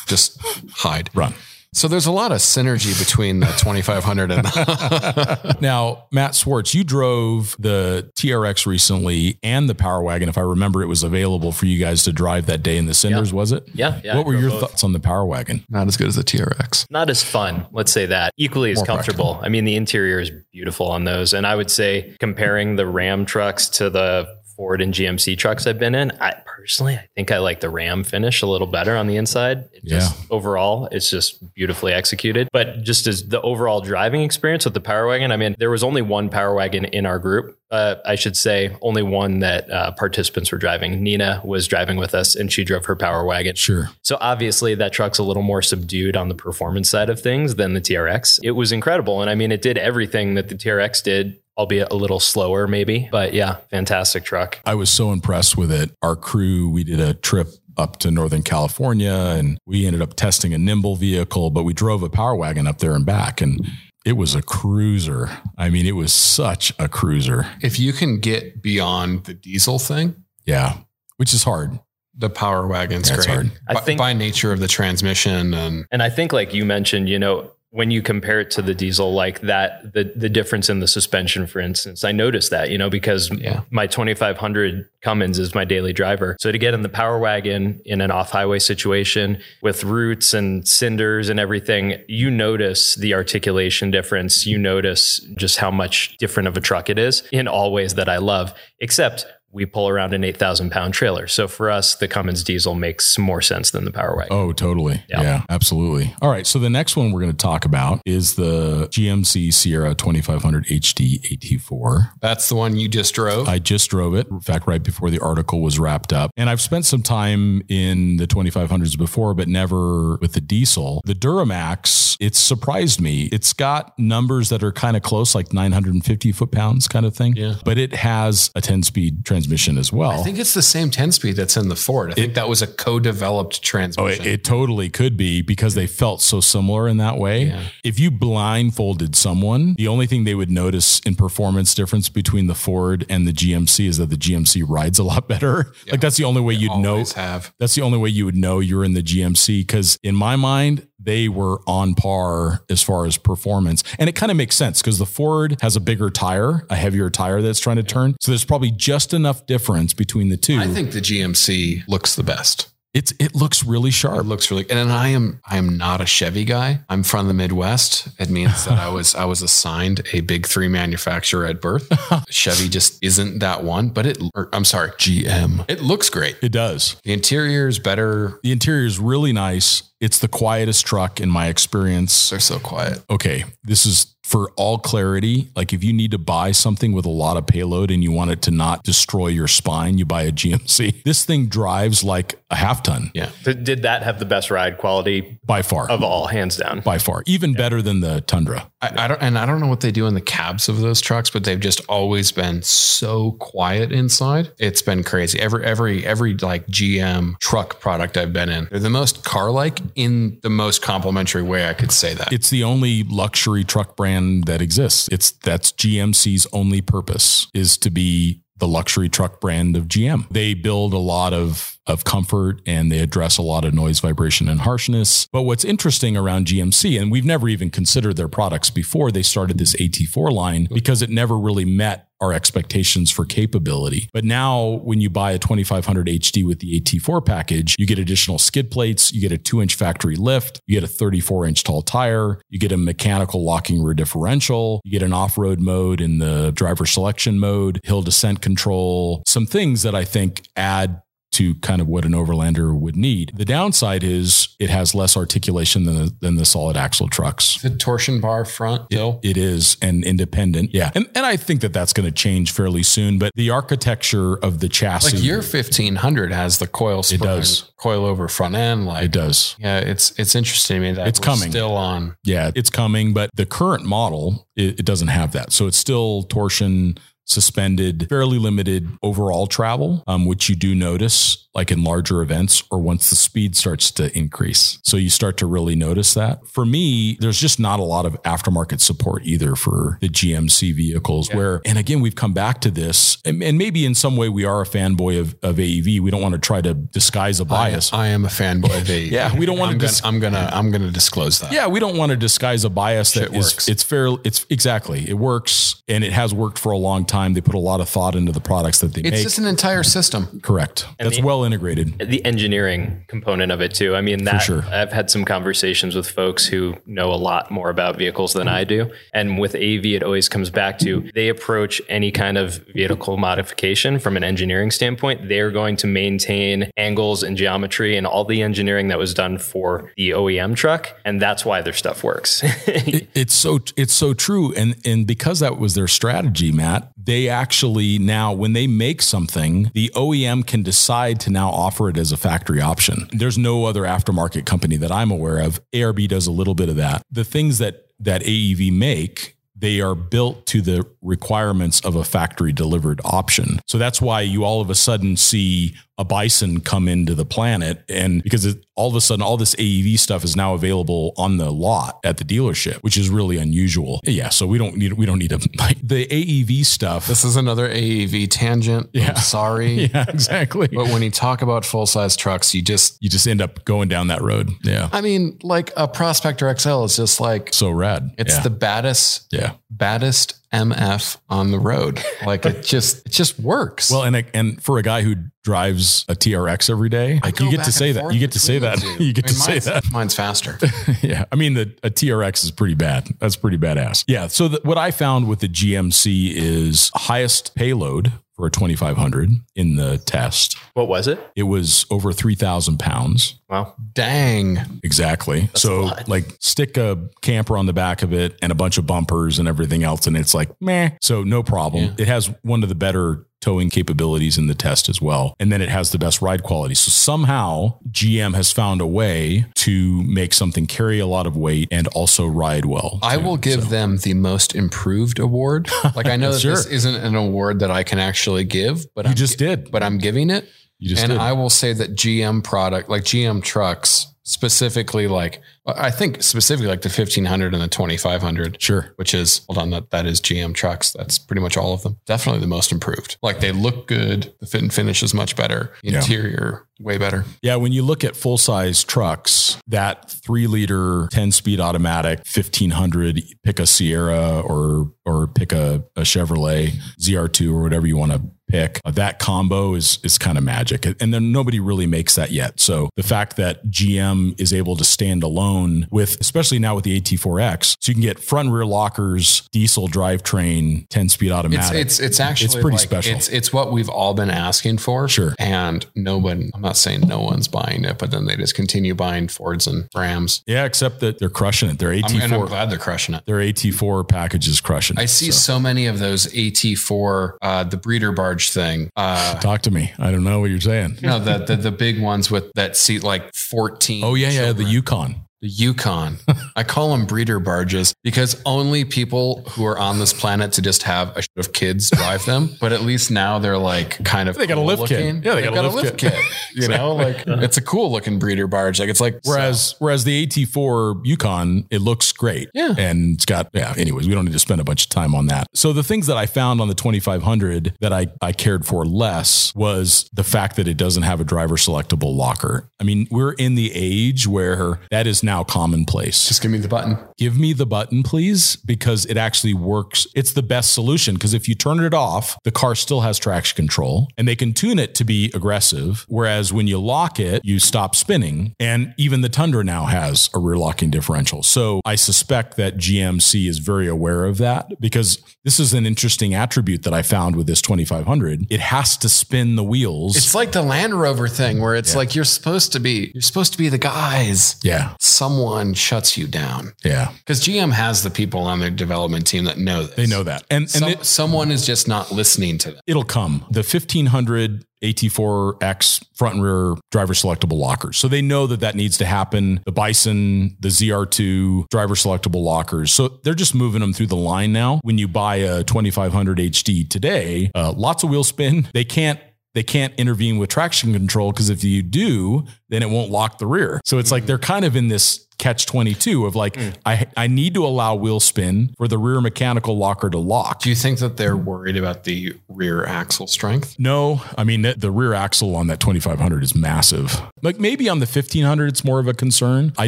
Speaker 2: Just hide.
Speaker 1: run.
Speaker 2: So there's a lot of synergy between the 2500 and the
Speaker 1: Now, Matt Swartz, you drove the TRX recently and the Power Wagon. If I remember, it was available for you guys to drive that day in the Cinders, was it?
Speaker 3: Yeah. yeah I
Speaker 1: what were your
Speaker 3: both.
Speaker 1: thoughts on the Power Wagon?
Speaker 2: not as good as the TRX.
Speaker 3: Not as fun, let's say that. Equally as
Speaker 2: More
Speaker 3: comfortable. I mean, the interior is beautiful on those. And I would say comparing the Ram trucks to the Ford and GMC trucks I've been in, I personally I think I like the Ram finish a little better on the inside. It just overall it's just beautifully executed. But just as the overall driving experience with the Power Wagon, I mean, there was only one Power Wagon in our group. Uh, I should say only one that uh, participants were driving. Nina was driving with us and she drove her Power Wagon.
Speaker 1: Sure.
Speaker 3: So obviously that truck's a little more subdued on the performance side of things than the TRX. It was incredible. And I mean, it did everything that the TRX did, albeit a little slower maybe. But yeah, fantastic truck.
Speaker 1: I was so impressed with it. Our crew, we did a trip up to Northern California and we ended up testing a nimble vehicle, but we drove a Power Wagon up there and back. And it was a cruiser. I mean, it was such a cruiser.
Speaker 2: If you can get beyond the diesel thing,
Speaker 1: Yeah. Which is hard.
Speaker 2: the Power Wagon's
Speaker 1: That's
Speaker 2: great.
Speaker 1: hard.
Speaker 3: I
Speaker 2: By-
Speaker 3: think-
Speaker 2: by nature of the transmission and
Speaker 3: And I think like you mentioned, you know, when you compare it to the diesel like that the the difference in the suspension for instance i noticed that you know because
Speaker 2: Yeah.
Speaker 3: my 2500 cummins is my daily driver so to get in the power wagon in an off highway situation with roots and cinders and everything you notice the articulation difference you notice just how much different of a truck it is in all ways that i love except we pull around an 8,000 pound trailer. So for us, the Cummins diesel makes more sense than the Power Wagon.
Speaker 1: Oh, totally.
Speaker 3: Yeah.
Speaker 1: Yeah. absolutely. All right. So the next one we're going to talk about is the GMC Sierra 2500 HD AT4.
Speaker 2: that's the one you just drove.
Speaker 1: I just drove it. In fact, right before the article was wrapped up. And I've spent some time in the 2500s before, but never with the diesel. The Duramax, it's surprised me. It's got numbers that are kind of close, like 950 foot pounds kind of thing.
Speaker 2: Yeah.
Speaker 1: But it has a 10 speed transmission as well.
Speaker 2: I think it's the same 10 speed that's in the Ford. I think that was a co-developed
Speaker 1: Oh,
Speaker 2: transmission.
Speaker 1: it, it totally could be because they felt so similar in that way.
Speaker 2: Yeah.
Speaker 1: If you blindfolded someone, the only thing they would notice in performance difference between the Ford and the GMC is that the GMC rides a lot better. Like that's the only way you'd know.
Speaker 2: Have.
Speaker 1: That's the only way you would know you're in the GMC because in my mind, they were on par as far as performance. And it kind of makes sense because the Ford has a bigger tire, a heavier tire that's trying to turn. So there's probably just enough difference between the two.
Speaker 2: I think the GMC looks the best.
Speaker 1: It's it looks really sharp.
Speaker 2: It looks really, and I am I am not a Chevy guy. I'm from the Midwest. It means that I was I was assigned a big three manufacturer at birth. Chevy just isn't that one, but it. Or, I'm sorry, GM. It looks great.
Speaker 1: It does.
Speaker 2: The interior is better.
Speaker 1: The interior is really nice. It's the quietest truck in my experience.
Speaker 2: They're so quiet.
Speaker 1: Okay, this is for all clarity. Like if you need to buy something with a lot of payload and you want it to not destroy your spine, you buy a GMC. This thing drives like a half ton
Speaker 2: Yeah.
Speaker 3: Did did that have the best ride quality
Speaker 1: by far.
Speaker 3: of all, hands down?
Speaker 1: by far, even better than the Tundra.
Speaker 2: I, I don't, and I don't know what they do in the cabs of those trucks, but they've just always been so quiet inside. It's been crazy. Every, every, every like GM truck product I've been in, they're the most car like in the most complimentary way I could say that.
Speaker 1: It's the only luxury truck brand that exists. It's that's GMC's only purpose is to be the luxury truck brand of GM. They build a lot of of comfort and they address a lot of noise, vibration, and harshness. But what's interesting around GMC, and we've never even considered their products before they started this AT4 line because it never really met our expectations for capability. But now, when you buy a 2500 HD with the AT4 package, you get additional skid plates, you get a two inch factory lift, you get a 34 inch tall tire, you get a mechanical locking rear differential, you get an off road mode in the driver selection mode, hill descent control, some things that I think add to kind of what an overlander would need. The downside is it has less articulation than the, than the solid axle trucks.
Speaker 2: The torsion bar front still.
Speaker 1: It is and independent. Yeah. And, and I think that that's going to change fairly soon, but the architecture of the chassis.
Speaker 2: Like your 1500 has the coil spring,
Speaker 1: It does.
Speaker 2: coil over front end. Like
Speaker 1: it does.
Speaker 2: Yeah, it's it's interesting to me that
Speaker 1: It's coming.
Speaker 2: still on.
Speaker 1: Yeah, it's coming, but the current model, it, it doesn't have that. So it's still torsion suspended, fairly limited overall travel, um, which you do notice like in larger events or once the speed starts to increase. So you start to really notice that. For me, there's just not a lot of aftermarket support either for the GMC vehicles where, and again, we've come back to this and, and maybe in some way we are a fanboy of, of AEV. We don't want to try to disguise a bias.
Speaker 2: I am a fanboy of AEV.
Speaker 1: Yeah, we don't want
Speaker 2: I'm
Speaker 1: to
Speaker 2: gonna,
Speaker 1: dis-
Speaker 2: I'm gonna I'm gonna disclose that.
Speaker 1: Yeah, we don't want to disguise a bias that
Speaker 2: Shit
Speaker 1: is
Speaker 2: works.
Speaker 1: it's fair it's exactly. It works and it has worked for a long time. They put a lot of thought into the products that they
Speaker 2: It's
Speaker 1: make.
Speaker 2: It's just an entire system.
Speaker 1: Correct. That's
Speaker 3: the-
Speaker 1: well integrated.
Speaker 3: the engineering component of it too. I mean, that
Speaker 1: sure.
Speaker 3: I've had some conversations with folks who know a lot more about vehicles than I do. And with AV, it always comes back to they approach any kind of vehicle modification from an engineering standpoint. They're going to maintain angles and geometry and all the engineering that was done for the OEM truck. And that's why their stuff works.
Speaker 1: It- it's so it's so true and and because that was their strategy matt they actually now when they make something the OEM can decide to now offer it as a factory option. There's no other aftermarket company that I'm aware of. ARB does a little bit of that. The things that that AEV make they are built to the requirements of a factory delivered option. So that's why you all of a sudden see a bison come into the planet and because it, all of a sudden all this AEV stuff is now available on the lot at the dealership, which is really unusual. Yeah, so we don't need we don't need to like the AEV stuff.
Speaker 2: This is another AEV tangent.
Speaker 1: Yeah.
Speaker 2: I'm sorry.
Speaker 1: yeah, exactly.
Speaker 2: But when you talk about full size trucks, you just
Speaker 1: you just end up going down that road. Yeah.
Speaker 2: I mean, like a Prospector XL is just like
Speaker 1: So rad.
Speaker 2: it's
Speaker 1: yeah.
Speaker 2: the baddest
Speaker 1: yeah.
Speaker 2: Baddest MF on the road. Like it just it just works.
Speaker 1: Well, and and for a guy who drives a TRX every day, like you get to say that. You get to say that. You get
Speaker 2: I
Speaker 1: to say
Speaker 2: mine's-
Speaker 1: that.
Speaker 2: Mine's faster.
Speaker 1: yeah. I mean, the a TRX is pretty bad. That's pretty badass. Yeah. So the, what I found with the GMC is highest payload for a 2500 in the test.
Speaker 3: what was it?
Speaker 1: It was over 3,000 pounds.
Speaker 3: Wow.
Speaker 2: Dang.
Speaker 1: Exactly.
Speaker 3: a
Speaker 1: so like stick a camper on the back of it and a bunch of bumpers and everything else. And it's like, meh. So no problem.
Speaker 2: Yeah.
Speaker 1: It has one of the better towing capabilities in the test as well. And then it has the best ride quality. So somehow GM has found a way to make something carry a lot of weight and also ride well.
Speaker 2: I
Speaker 1: too.
Speaker 2: will give
Speaker 1: So-
Speaker 2: them the most improved award. Like I know that
Speaker 1: Sure.
Speaker 2: this isn't an award that I can actually give, but
Speaker 1: You
Speaker 2: I'm,
Speaker 1: just did.
Speaker 2: but I'm giving it.
Speaker 1: You just
Speaker 2: and
Speaker 1: did.
Speaker 2: I will say that GM product, like GM trucks, specifically, like I think specifically like the 1500 and the 2500,
Speaker 1: sure.
Speaker 2: which is hold on, that that is GM trucks. That's pretty much all of them. Definitely the most improved. Like they look good. The fit and finish is much better.
Speaker 1: Yeah.
Speaker 2: Interior way better.
Speaker 1: Yeah, when you look at full size trucks, that three liter, 10 speed automatic, 1500, pick a Sierra or, or pick a, a Chevrolet ZR2 or whatever you want to pick. Uh, that combo is, is kind of magic. And then nobody really makes that yet. So the fact that GM is able to stand alone with, especially now with the AT4X, so you can get front and rear lockers, diesel drivetrain, 10 speed
Speaker 2: It's
Speaker 1: automatic.
Speaker 2: it's it's actually
Speaker 1: It's pretty
Speaker 2: like-
Speaker 1: special.
Speaker 2: It's it's what we've all been asking for.
Speaker 1: Sure.
Speaker 2: And no one I'm not saying no one's buying it, but then they just continue buying Fords and Rams.
Speaker 1: yeah, except that they're crushing it. Their
Speaker 2: I'm, and I'm
Speaker 1: AT4,
Speaker 2: glad they're crushing it.
Speaker 1: their AT4 package is crushing it.
Speaker 2: I see
Speaker 1: So-
Speaker 2: so many of those AT4, uh, the breeder barge thing. Uh,
Speaker 1: Talk to me. I don't know what you're saying.
Speaker 2: No, the, the the big ones with that seat like 14.
Speaker 1: Oh yeah, yeah, the. Yukon.
Speaker 2: The Yukon. I call them breeder barges because only people who are on this planet to just have a shit of kids drive them. But at least now they're like kind of
Speaker 1: They got a
Speaker 2: cool
Speaker 1: lift kit. Yeah, they
Speaker 2: They've
Speaker 1: got a lift kit.
Speaker 2: You know, like it's a cool looking breeder barge. Like it's like
Speaker 1: Whereas whereas the AT4 Yukon, it looks great.
Speaker 2: Yeah.
Speaker 1: And it's got, yeah, anyways, we don't need to spend a bunch of time on that. So the things that I found on the 2500 that I, I cared for less was the fact that it doesn't have a driver selectable locker. I mean, we're in the age where that is now commonplace.
Speaker 2: just give me the button.
Speaker 1: give me the button, please, because it actually works. It's the best solution because if you turn it off, the car still has traction control and they can tune it to be aggressive. Whereas when you lock it, you stop spinning. And even the Tundra now has a rear locking differential. So I suspect that GMC is very aware of that because this is an interesting attribute that I found with this 2500. It has to spin the wheels.
Speaker 2: It's like the Land Rover thing where it's like you're supposed to be you're supposed to be the guys.
Speaker 1: yeah.
Speaker 2: Someone shuts you down.
Speaker 1: Yeah.
Speaker 2: Because GM has the people on their development team that know this.
Speaker 1: They know that. And, and
Speaker 2: Some,
Speaker 1: it,
Speaker 2: someone is just not listening to them.
Speaker 1: it'll come. The 1500 AT4X front and rear driver selectable lockers. So they know that that needs to happen. The Bison, the ZR2 driver selectable lockers. So they're just moving them through the line now. When you buy a 2500 HD today, uh, lots of wheel spin. They can't they can't intervene with traction control because if you do, then it won't lock the rear. So it's like mm. they're kind of in this catch 22 of like, mm. I, I need to allow wheel spin for the rear mechanical locker to lock.
Speaker 2: Do you think that they're worried about the rear axle strength?
Speaker 1: No, I mean the, the rear axle on that 2500 is massive. Like maybe on the 1500 it's more of a concern. I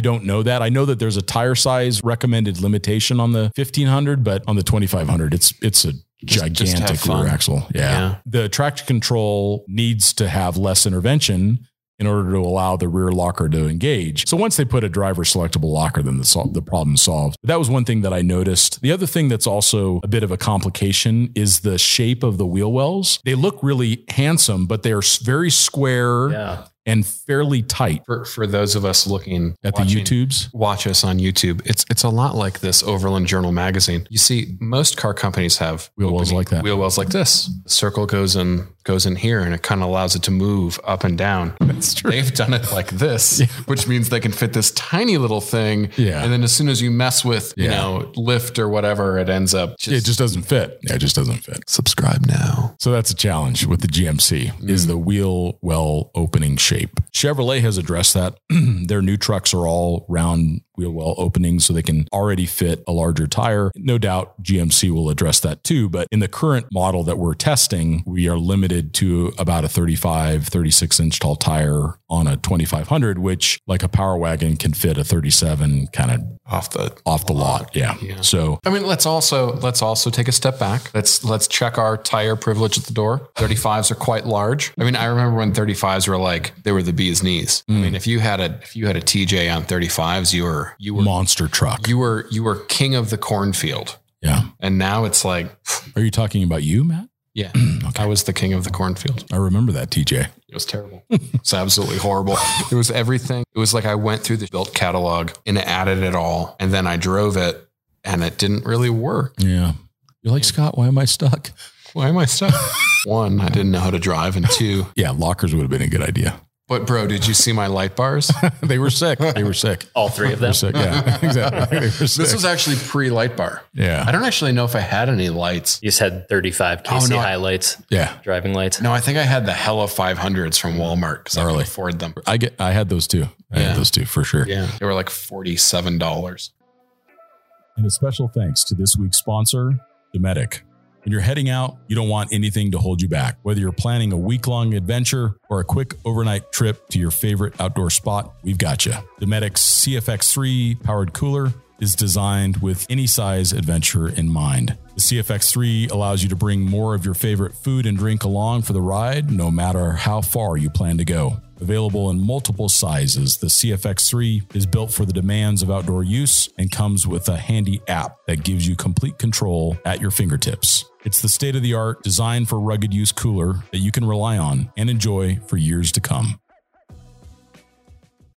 Speaker 1: don't know that. I know that there's a tire size recommended limitation on the 1500, but on the 2500 it's it's a
Speaker 2: Just- just
Speaker 1: gigantic rear axle. Yeah.
Speaker 2: Yeah.
Speaker 1: The traction control needs to have less intervention in order to allow the rear locker to engage. So once they put a driver selectable locker, then the, sol- the problem solved. That was one thing that I noticed. The other thing that's also a bit of a complication is the shape of the wheel wells. They look really handsome, but they're very square
Speaker 3: Yeah.
Speaker 1: And fairly tight
Speaker 2: For, for those of us looking
Speaker 1: at the YouTubes.
Speaker 2: watch us on YouTube. It's it's a lot like this Overland Journal magazine. You see, most car companies have
Speaker 1: Wheel wells like that.
Speaker 2: Wheel wells like this. The circle goes in goes in here, and it kind of allows it to move up and down.
Speaker 1: That's true.
Speaker 2: They've done it like this, which means they can fit this tiny little thing.
Speaker 1: Yeah.
Speaker 2: And then as soon as you mess with, you know, lift or whatever, it ends up just,
Speaker 1: It just doesn't fit. Yeah, it just doesn't fit.
Speaker 2: subscribe now.
Speaker 1: So that's a challenge with the GMC is mm-hmm. the wheel well opening shape. Chevrolet has addressed that. Their new trucks are all round wheel well openings so they can already fit a larger tire. No doubt GMC will address that too, but in the current model that we're testing, we are limited to about a 35, 36 inch tall tire on a 2500 which like a power wagon can fit a 37 kind of
Speaker 2: Off the
Speaker 1: off the lot. Yeah. So
Speaker 2: I mean, let's also let's also take a step back. Let's let's check our tire privilege at the door. 35s are quite large. I mean, I remember when 35s were like they were the bee's knees. I mm. mean, if you had a if you had a TJ on 35s, you were you were
Speaker 1: monster truck.
Speaker 2: you were you were king of the cornfield.
Speaker 1: Yeah.
Speaker 2: And now it's like,
Speaker 1: Are you talking about you, Matt?
Speaker 2: yeah, I was the king of the cornfield.
Speaker 1: I remember that, TJ.
Speaker 2: It was terrible. It's absolutely horrible. It was everything. It was like I went through the built catalog and added it all, and then I drove it, and it didn't really work.
Speaker 1: Yeah. You're like, Scott, why am I stuck?
Speaker 2: Why am I stuck? One, I didn't know how to drive, and two,
Speaker 1: Yeah, lockers would have been a good idea.
Speaker 2: But bro, did you see my light bars?
Speaker 1: they were sick. They were sick.
Speaker 3: All three of them.
Speaker 1: sick. Yeah, exactly. They were sick.
Speaker 2: This was actually pre light bar.
Speaker 1: yeah.
Speaker 2: I don't actually know if I had any lights.
Speaker 3: You just had 35 KC
Speaker 2: Oh, no,
Speaker 3: highlights,
Speaker 1: Yeah.
Speaker 3: driving lights.
Speaker 2: No, I think I had the Hella 500s from Walmart because I could
Speaker 1: Gnarly.
Speaker 2: afford them.
Speaker 1: I get I had those too. I
Speaker 2: Yeah.
Speaker 1: had those two for sure.
Speaker 2: Yeah, they were like forty-seven dollars.
Speaker 1: And a special thanks to this week's sponsor, Dometic. When you're heading out, you don't want anything to hold you back. Whether you're planning a week long adventure or a quick overnight trip to your favorite outdoor spot, we've got you. Dometic's CFX3 powered cooler is designed with any size adventure in mind. The CFX3 allows you to bring more of your favorite food and drink along for the ride, no matter how far you plan to go. Available in multiple sizes, the CFX3 is built for the demands of outdoor use and comes with a handy app that gives you complete control at your fingertips. It's the state of the art, designed for rugged use cooler that you can rely on and enjoy for years to come.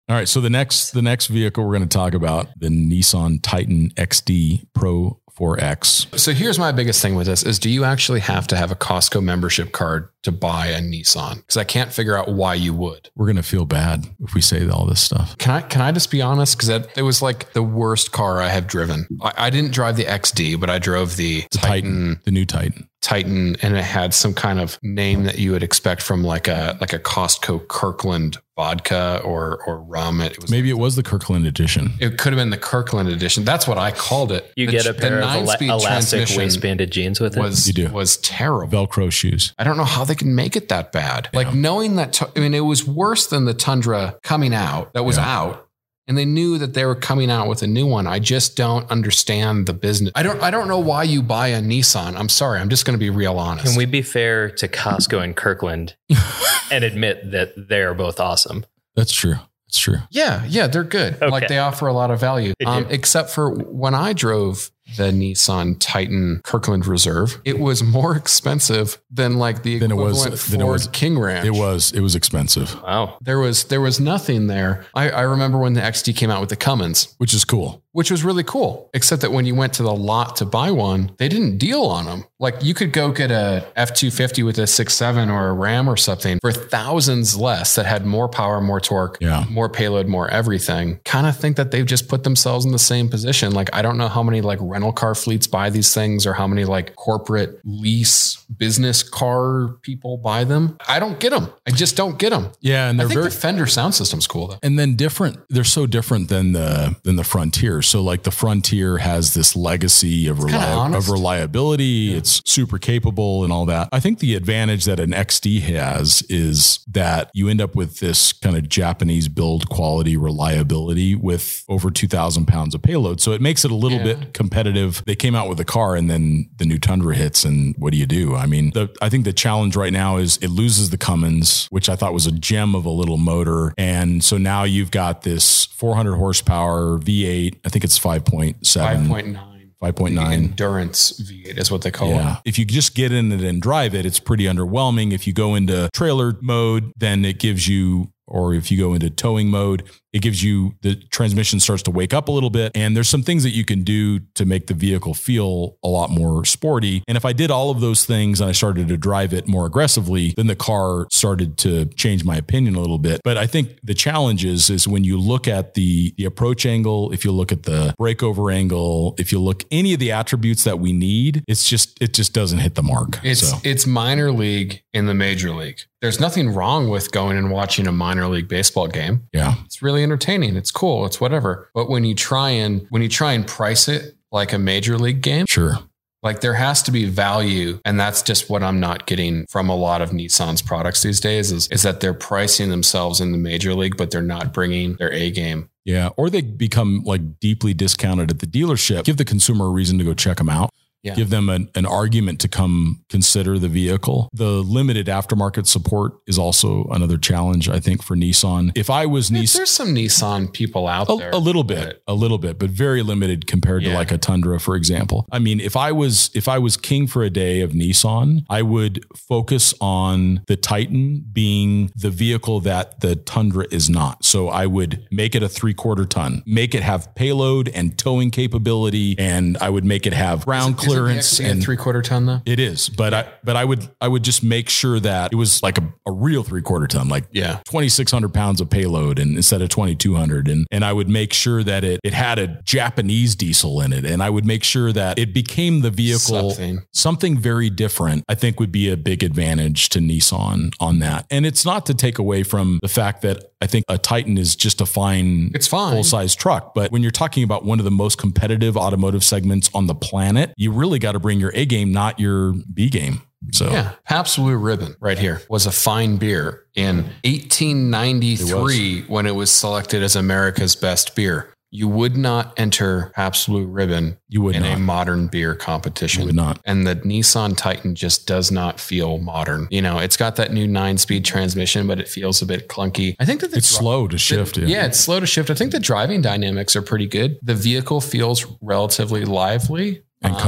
Speaker 1: All right, so the next the next vehicle we're going to talk about the Nissan Titan XD Pro 4X.
Speaker 2: So here's my biggest thing with this is do you actually have to have a Costco membership card to buy a Nissan? Because I can't figure out why you would.
Speaker 1: We're going to feel bad if we say all this stuff.
Speaker 2: Can I can I just be honest? Because it was like the worst car I have driven. I, I didn't drive the XD, but I drove the,
Speaker 1: The Titan, the new Titan.
Speaker 2: Titan, and it had some kind of name that you would expect from like a like a Costco Kirkland vodka or or rum. It was
Speaker 1: Maybe it was the Kirkland edition.
Speaker 2: it could have been the Kirkland edition. That's what I called it.
Speaker 3: You
Speaker 2: The-
Speaker 3: get a pair of ele-
Speaker 2: nine-speed
Speaker 3: elastic
Speaker 2: transmission
Speaker 3: waistbanded jeans with it.
Speaker 2: Was
Speaker 1: You do.
Speaker 2: was terrible.
Speaker 1: Velcro shoes.
Speaker 2: I don't know how they can make it that bad. Like knowing that, tu- I mean, it was worse than the Tundra coming out that was
Speaker 1: Yeah.
Speaker 2: out. And they knew that they were coming out with a new one. I just don't understand the business. I don't. I don't know why you buy a Nissan. I'm sorry. I'm just going to be real honest.
Speaker 3: Can we be fair to Costco and Kirkland and admit that they're both awesome?
Speaker 1: That's true. That's true.
Speaker 2: Yeah, yeah, they're good. Like they offer a lot of value. Um, except for when I drove the Nissan Titan Kirkland Reserve, it was more expensive than like the
Speaker 1: Than it was-
Speaker 2: equivalent
Speaker 1: it
Speaker 2: Ford
Speaker 1: was-
Speaker 2: King Ranch.
Speaker 1: It was it was expensive,
Speaker 3: Wow.
Speaker 2: There was there was nothing there. I, I remember when the XD came out with the Cummins,
Speaker 1: which is cool.
Speaker 2: Which was really cool. Except that when you went to the lot to buy one, they didn't deal on them. Like you could go get a F two fifty with a six seven or a Ram or something for thousands less that had more power, more torque,
Speaker 1: Yeah.
Speaker 2: more payload, more everything. Kind of think that they've just put themselves in the same position. Like I don't know how many like rental car fleets buy these things or how many like corporate lease business car people buy them. I don't get them. I just don't get them.
Speaker 1: Yeah, and they're very
Speaker 2: the Fender sound system's cool though.
Speaker 1: and then different they're so different than the than the frontier so like the frontier has this legacy of, reli- of reliability. It's super capable and all that. I think the advantage that an xd has is that you end up with this kind of japanese build quality reliability with over 2000 pounds of payload. So it makes it a little
Speaker 2: Yeah.
Speaker 1: bit competitive. They came out with the car and then the new tundra hits and what do you do? I mean the, i think the challenge right now is it loses the cummins which i thought was a gem of a little motor. And so now you've got this 400 horsepower v8 i think it's 5.7
Speaker 2: 5.9.
Speaker 1: 5.9
Speaker 2: Endurance V8 is what they call
Speaker 1: yeah. If you just get in it and drive it, it's pretty underwhelming. If you go into trailer mode, then it gives you, or if you go into towing mode, it gives you the transmission starts to wake up a little bit. And there's some things that you can do to make the vehicle feel a lot more sporty. And if I did all of those things and I started to drive it more aggressively, then the car started to change my opinion a little bit. But I think the challenge is, is when you look at the, the approach angle, if you look at the breakover angle, if you look any of the attributes that we need, it's just, it just doesn't hit the mark.
Speaker 2: It's
Speaker 1: so
Speaker 2: it's minor league in the major league. There's nothing wrong with going and watching a minor league baseball game.
Speaker 1: yeah.
Speaker 2: It's really entertaining. It's cool. It's whatever. But when you try and when you try and price it like a major league game,
Speaker 1: Sure.
Speaker 2: like there has to be value, and that's just what I'm not getting from a lot of Nissan's products these days. Is is that they're pricing themselves in the major league, but they're not bringing their A game.
Speaker 1: Yeah. Or they become like deeply discounted at the dealership. Give the consumer a reason to go check them out.
Speaker 2: Yeah.
Speaker 1: Give them an, an argument to come consider the vehicle. The limited aftermarket support is also another challenge, I think, for Nissan. If I was Nissan,
Speaker 2: There's some Nissan people out
Speaker 1: a,
Speaker 2: there.
Speaker 1: a little bit, a little bit, but very limited compared to like a Tundra, for example. I mean, if I was if I was king for a day of Nissan, I would focus on the Titan being the vehicle that the Tundra is not. So I would make it a three quarter ton, make it have payload and towing capability, and I would make it have ground
Speaker 2: Isn't the
Speaker 1: clearance
Speaker 2: a
Speaker 1: and
Speaker 2: three quarter ton though.
Speaker 1: it is, but I but I would I would just make sure that it was like a, a real three quarter ton, like
Speaker 2: Yeah.
Speaker 1: 2600 pounds of payload and instead of 2200 and and I would make sure that it it had a Japanese diesel in it and I would make sure that it became the vehicle
Speaker 2: Something.
Speaker 1: something very different I think would be a big advantage to Nissan on that and it's not to take away from the fact that I think a Titan is just a fine
Speaker 2: It's fine.
Speaker 1: full size truck but when you're talking about one of the most competitive automotive segments on the planet you really got to bring your A game not your B game so
Speaker 2: Yeah, Pabst Blue Ribbon right here was a fine beer in 1893 when it was selected as America's best beer. You would not enter Pabst Blue Ribbon
Speaker 1: you would
Speaker 2: in
Speaker 1: not
Speaker 2: a modern beer
Speaker 1: you would
Speaker 2: competition.
Speaker 1: not
Speaker 2: And the Nissan Titan just does not feel modern. You know, it's got that new nine speed transmission, but it feels a bit clunky. I think that the
Speaker 1: it's
Speaker 2: dri-
Speaker 1: slow to shift
Speaker 2: the- yeah, it's slow to shift. I think the driving dynamics are pretty good. The vehicle feels relatively lively.
Speaker 1: And
Speaker 2: Um.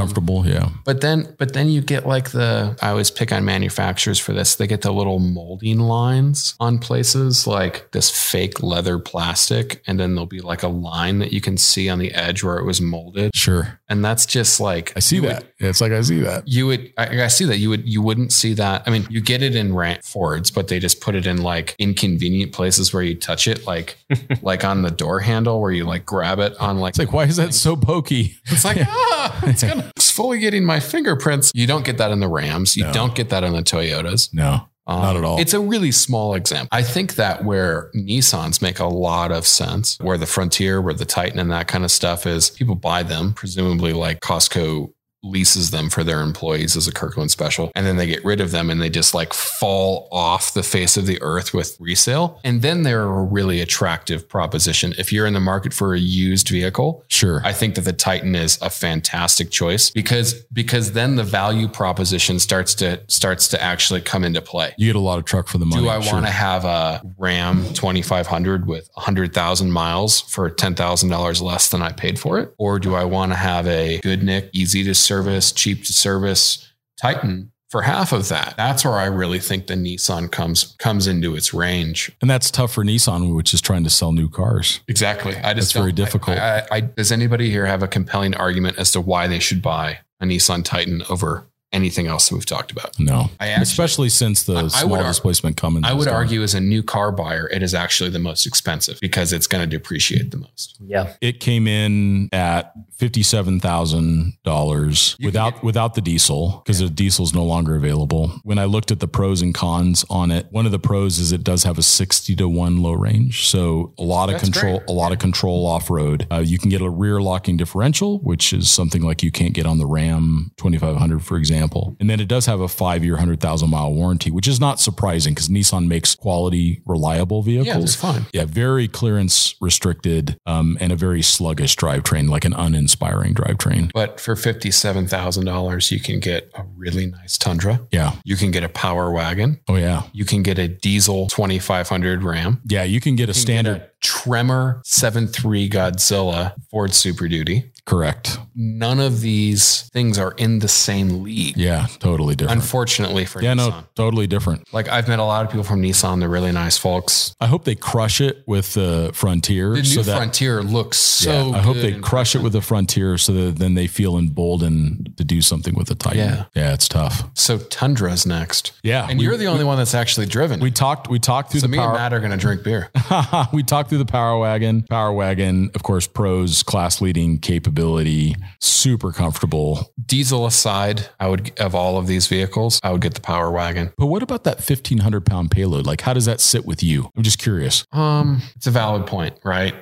Speaker 1: Yeah.
Speaker 2: But then, but then you get like the, I always pick on manufacturers for this. They get the little molding lines on places like this fake leather plastic. And then there'll be like a line that you can see on the edge where it was molded.
Speaker 1: Sure.
Speaker 2: And that's just like,
Speaker 1: I see
Speaker 2: you would-
Speaker 1: that. it's like I see that.
Speaker 2: you would, I, I see that you would, you wouldn't see that. I mean, you get it in rant Fords, but they just put it in like inconvenient places where you touch it, like, like on the door handle where you like grab it on like,
Speaker 1: It's like, why is that so pokey?
Speaker 2: it's like, ah, it's, gonna, it's fully getting my fingerprints. You don't get that in the Rams. You
Speaker 1: No.
Speaker 2: don't get that in the Toyotas.
Speaker 1: No,
Speaker 2: Um,
Speaker 1: Not at all.
Speaker 2: It's a really small example. I think that where Nissans make a lot of sense, where the Frontier, where the Titan and that kind of stuff is, people buy them, presumably like Costco leases them for their employees as a Kirkland special. And then they get rid of them and they just like fall off the face of the earth with resale. And then they're a really attractive proposition. If you're in the market for a used vehicle,
Speaker 1: sure.
Speaker 2: I think that the Titan is a fantastic choice because because then the value proposition starts to starts to actually come into play.
Speaker 1: you get a lot of truck for the money.
Speaker 2: Do I
Speaker 1: sure.
Speaker 2: want to have a Ram 2500 with 100,000 miles for $10,000 less than I paid for it? Or do I want to have a good Nick, easy to service, cheap to service Titan for half of that? That's where I really think the Nissan comes comes into its range.
Speaker 1: And that's tough for Nissan, which is trying to sell new cars.
Speaker 2: Exactly. I just
Speaker 1: That's very difficult.
Speaker 2: I, I, I, does anybody here have a compelling argument as to why they should buy a Nissan Titan over anything else that we've talked about?
Speaker 1: No,
Speaker 2: I actually,
Speaker 1: especially since the
Speaker 2: I- I would
Speaker 1: small
Speaker 2: ar-
Speaker 1: displacement Cummins.
Speaker 2: I would
Speaker 1: gone.
Speaker 2: argue as a new car buyer, it is actually the most expensive because it's going to depreciate the most.
Speaker 3: Yeah.
Speaker 1: it came in at fifty-seven thousand dollars
Speaker 2: You can
Speaker 1: without without the diesel because the diesel is no longer available. When I looked at the pros and cons on it, one of the pros is it does have a sixty to one low range, so a lot of
Speaker 2: That's
Speaker 1: control,
Speaker 2: great.
Speaker 1: a lot of control off road. Uh, you can get a rear locking differential, which is something like you can't get on the Ram twenty five hundred, for example. And then it does have a five year, hundred thousand mile warranty, which is not surprising because Nissan makes quality, reliable vehicles.
Speaker 2: Yeah, it's fine.
Speaker 1: Yeah, very clearance restricted um, and a very sluggish drivetrain, like an uninspiring drivetrain.
Speaker 2: But for $57,000, you can get a really nice Tundra.
Speaker 1: Yeah.
Speaker 2: You can get a power wagon.
Speaker 1: Oh, yeah.
Speaker 2: You can get a diesel 2500 Ram.
Speaker 1: Yeah. You can get a
Speaker 2: You can
Speaker 1: standard.
Speaker 2: get a Tremor 7.3 Godzilla Ford Super Duty.
Speaker 1: correct.
Speaker 2: None of these things are in the same league.
Speaker 1: Yeah. Totally different.
Speaker 2: Unfortunately for Nissan.
Speaker 1: yeah.
Speaker 2: Nissan.
Speaker 1: No, totally different.
Speaker 2: Like I've met a lot of people from Nissan. They're really nice folks.
Speaker 1: I hope they crush it with the Frontier.
Speaker 2: The new
Speaker 1: so that,
Speaker 2: Frontier looks so.
Speaker 1: yeah, I hope they crush it with the Frontier so that then they feel emboldened to do something with the Titan.
Speaker 2: Yeah.
Speaker 1: Yeah. It's tough.
Speaker 2: So Tundra's next.
Speaker 1: Yeah.
Speaker 2: And
Speaker 1: we,
Speaker 2: you're the only one that's actually driven.
Speaker 1: we talked, we talked through
Speaker 2: so
Speaker 1: the
Speaker 2: me
Speaker 1: power.
Speaker 2: and Matt are going to drink beer.
Speaker 1: we talked through the Power Wagon. Power Wagon, of course, pros, class leading capability, super comfortable.
Speaker 2: Diesel aside, I would of all of these vehicles, I would get the Power Wagon.
Speaker 1: But what about that 1500 pound payload? Like, how does that sit with you? I'm just curious.
Speaker 2: Um, it's a valid point, right?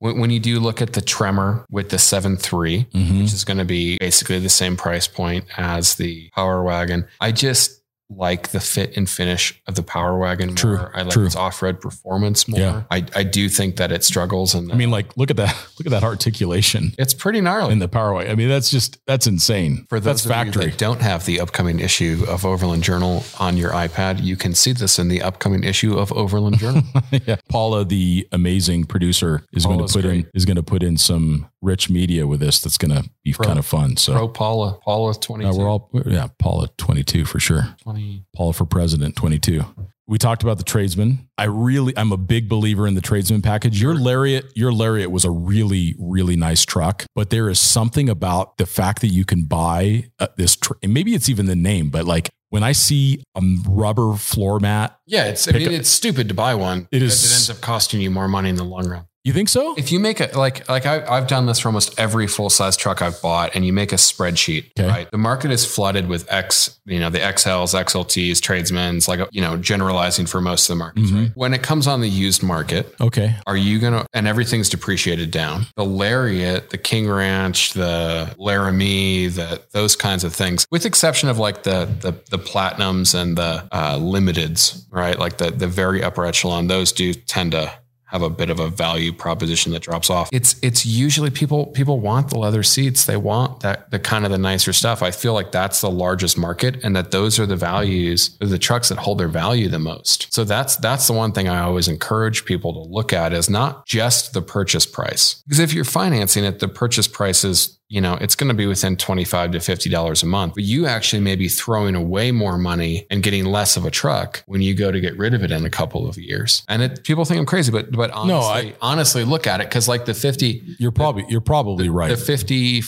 Speaker 2: When, when you do look at the Tremor with the 7.3,
Speaker 1: Mhm.
Speaker 2: which is going to be basically the same price point as the Power Wagon, I just like the fit and finish of the Power Wagon more.
Speaker 1: True,
Speaker 2: I like
Speaker 1: true.
Speaker 2: its off-road performance more.
Speaker 1: Yeah.
Speaker 2: I, I do think that it struggles and
Speaker 1: I mean, like, look at that. Look at that articulation
Speaker 2: it's pretty gnarly.
Speaker 1: in the Power Wagon. I mean, that's just, that's insane.
Speaker 2: For those
Speaker 1: that's
Speaker 2: of you that don't have the upcoming issue of Overland Journal on your iPad, you can see this in the upcoming issue of Overland Journal.
Speaker 1: yeah. Paula, the amazing producer, is going to put in is going to put in some rich media with this. That's going to be
Speaker 2: Pro-
Speaker 1: kind of fun. So
Speaker 2: Pro Paula, Paula
Speaker 1: uh,
Speaker 2: 22.
Speaker 1: we're all yeah, Paula twenty two for sure.
Speaker 2: 20.
Speaker 1: Paula for president 22. We talked about the tradesman. I really, I'm a big believer in the tradesman package. Your Lariat, your Lariat was a really, really nice truck, but there is something about the fact that you can buy uh, this, tr- and maybe it's even the name, but like when I see a rubber floor mat,
Speaker 2: Yeah, it's I mean it's stupid to buy one.
Speaker 1: It is-
Speaker 2: It ends up costing you more money in the long run.
Speaker 1: You think so?
Speaker 2: If you make it like like I, I've done this for almost every full size truck I've bought, and you make a spreadsheet,
Speaker 1: Okay.
Speaker 2: right? The market is flooded with X, you know, the XLs, XLTs, tradesmen's, like you know, generalizing for most of the markets.
Speaker 1: Mhm.
Speaker 2: Right? When it comes on the used market,
Speaker 1: Okay.
Speaker 2: are you gonna and everything's depreciated down? The Lariat, the King Ranch, the Laramie, the those kinds of things, with exception of like the the the platinums and the uh, limiteds, right? Like the the very upper echelon, those do tend to have a bit of a value proposition that drops off. It's it's usually people people want the leather seats. They want that the kind of the nicer stuff. I feel like that's the largest market and that those are the values, the trucks that hold their value the most. So that's that's the one thing I always encourage people to look at is not just the purchase price. Because if you're financing it, the purchase price is you know, it's going to be within 25 to $50 a month, but you actually may be throwing away more money and getting less of a truck when you go to get rid of it in a couple of years. And it, people think I'm crazy, but, but honestly,
Speaker 1: No, I-
Speaker 2: honestly look at it. Cause like the 50,
Speaker 1: You're probably you're probably right.
Speaker 2: the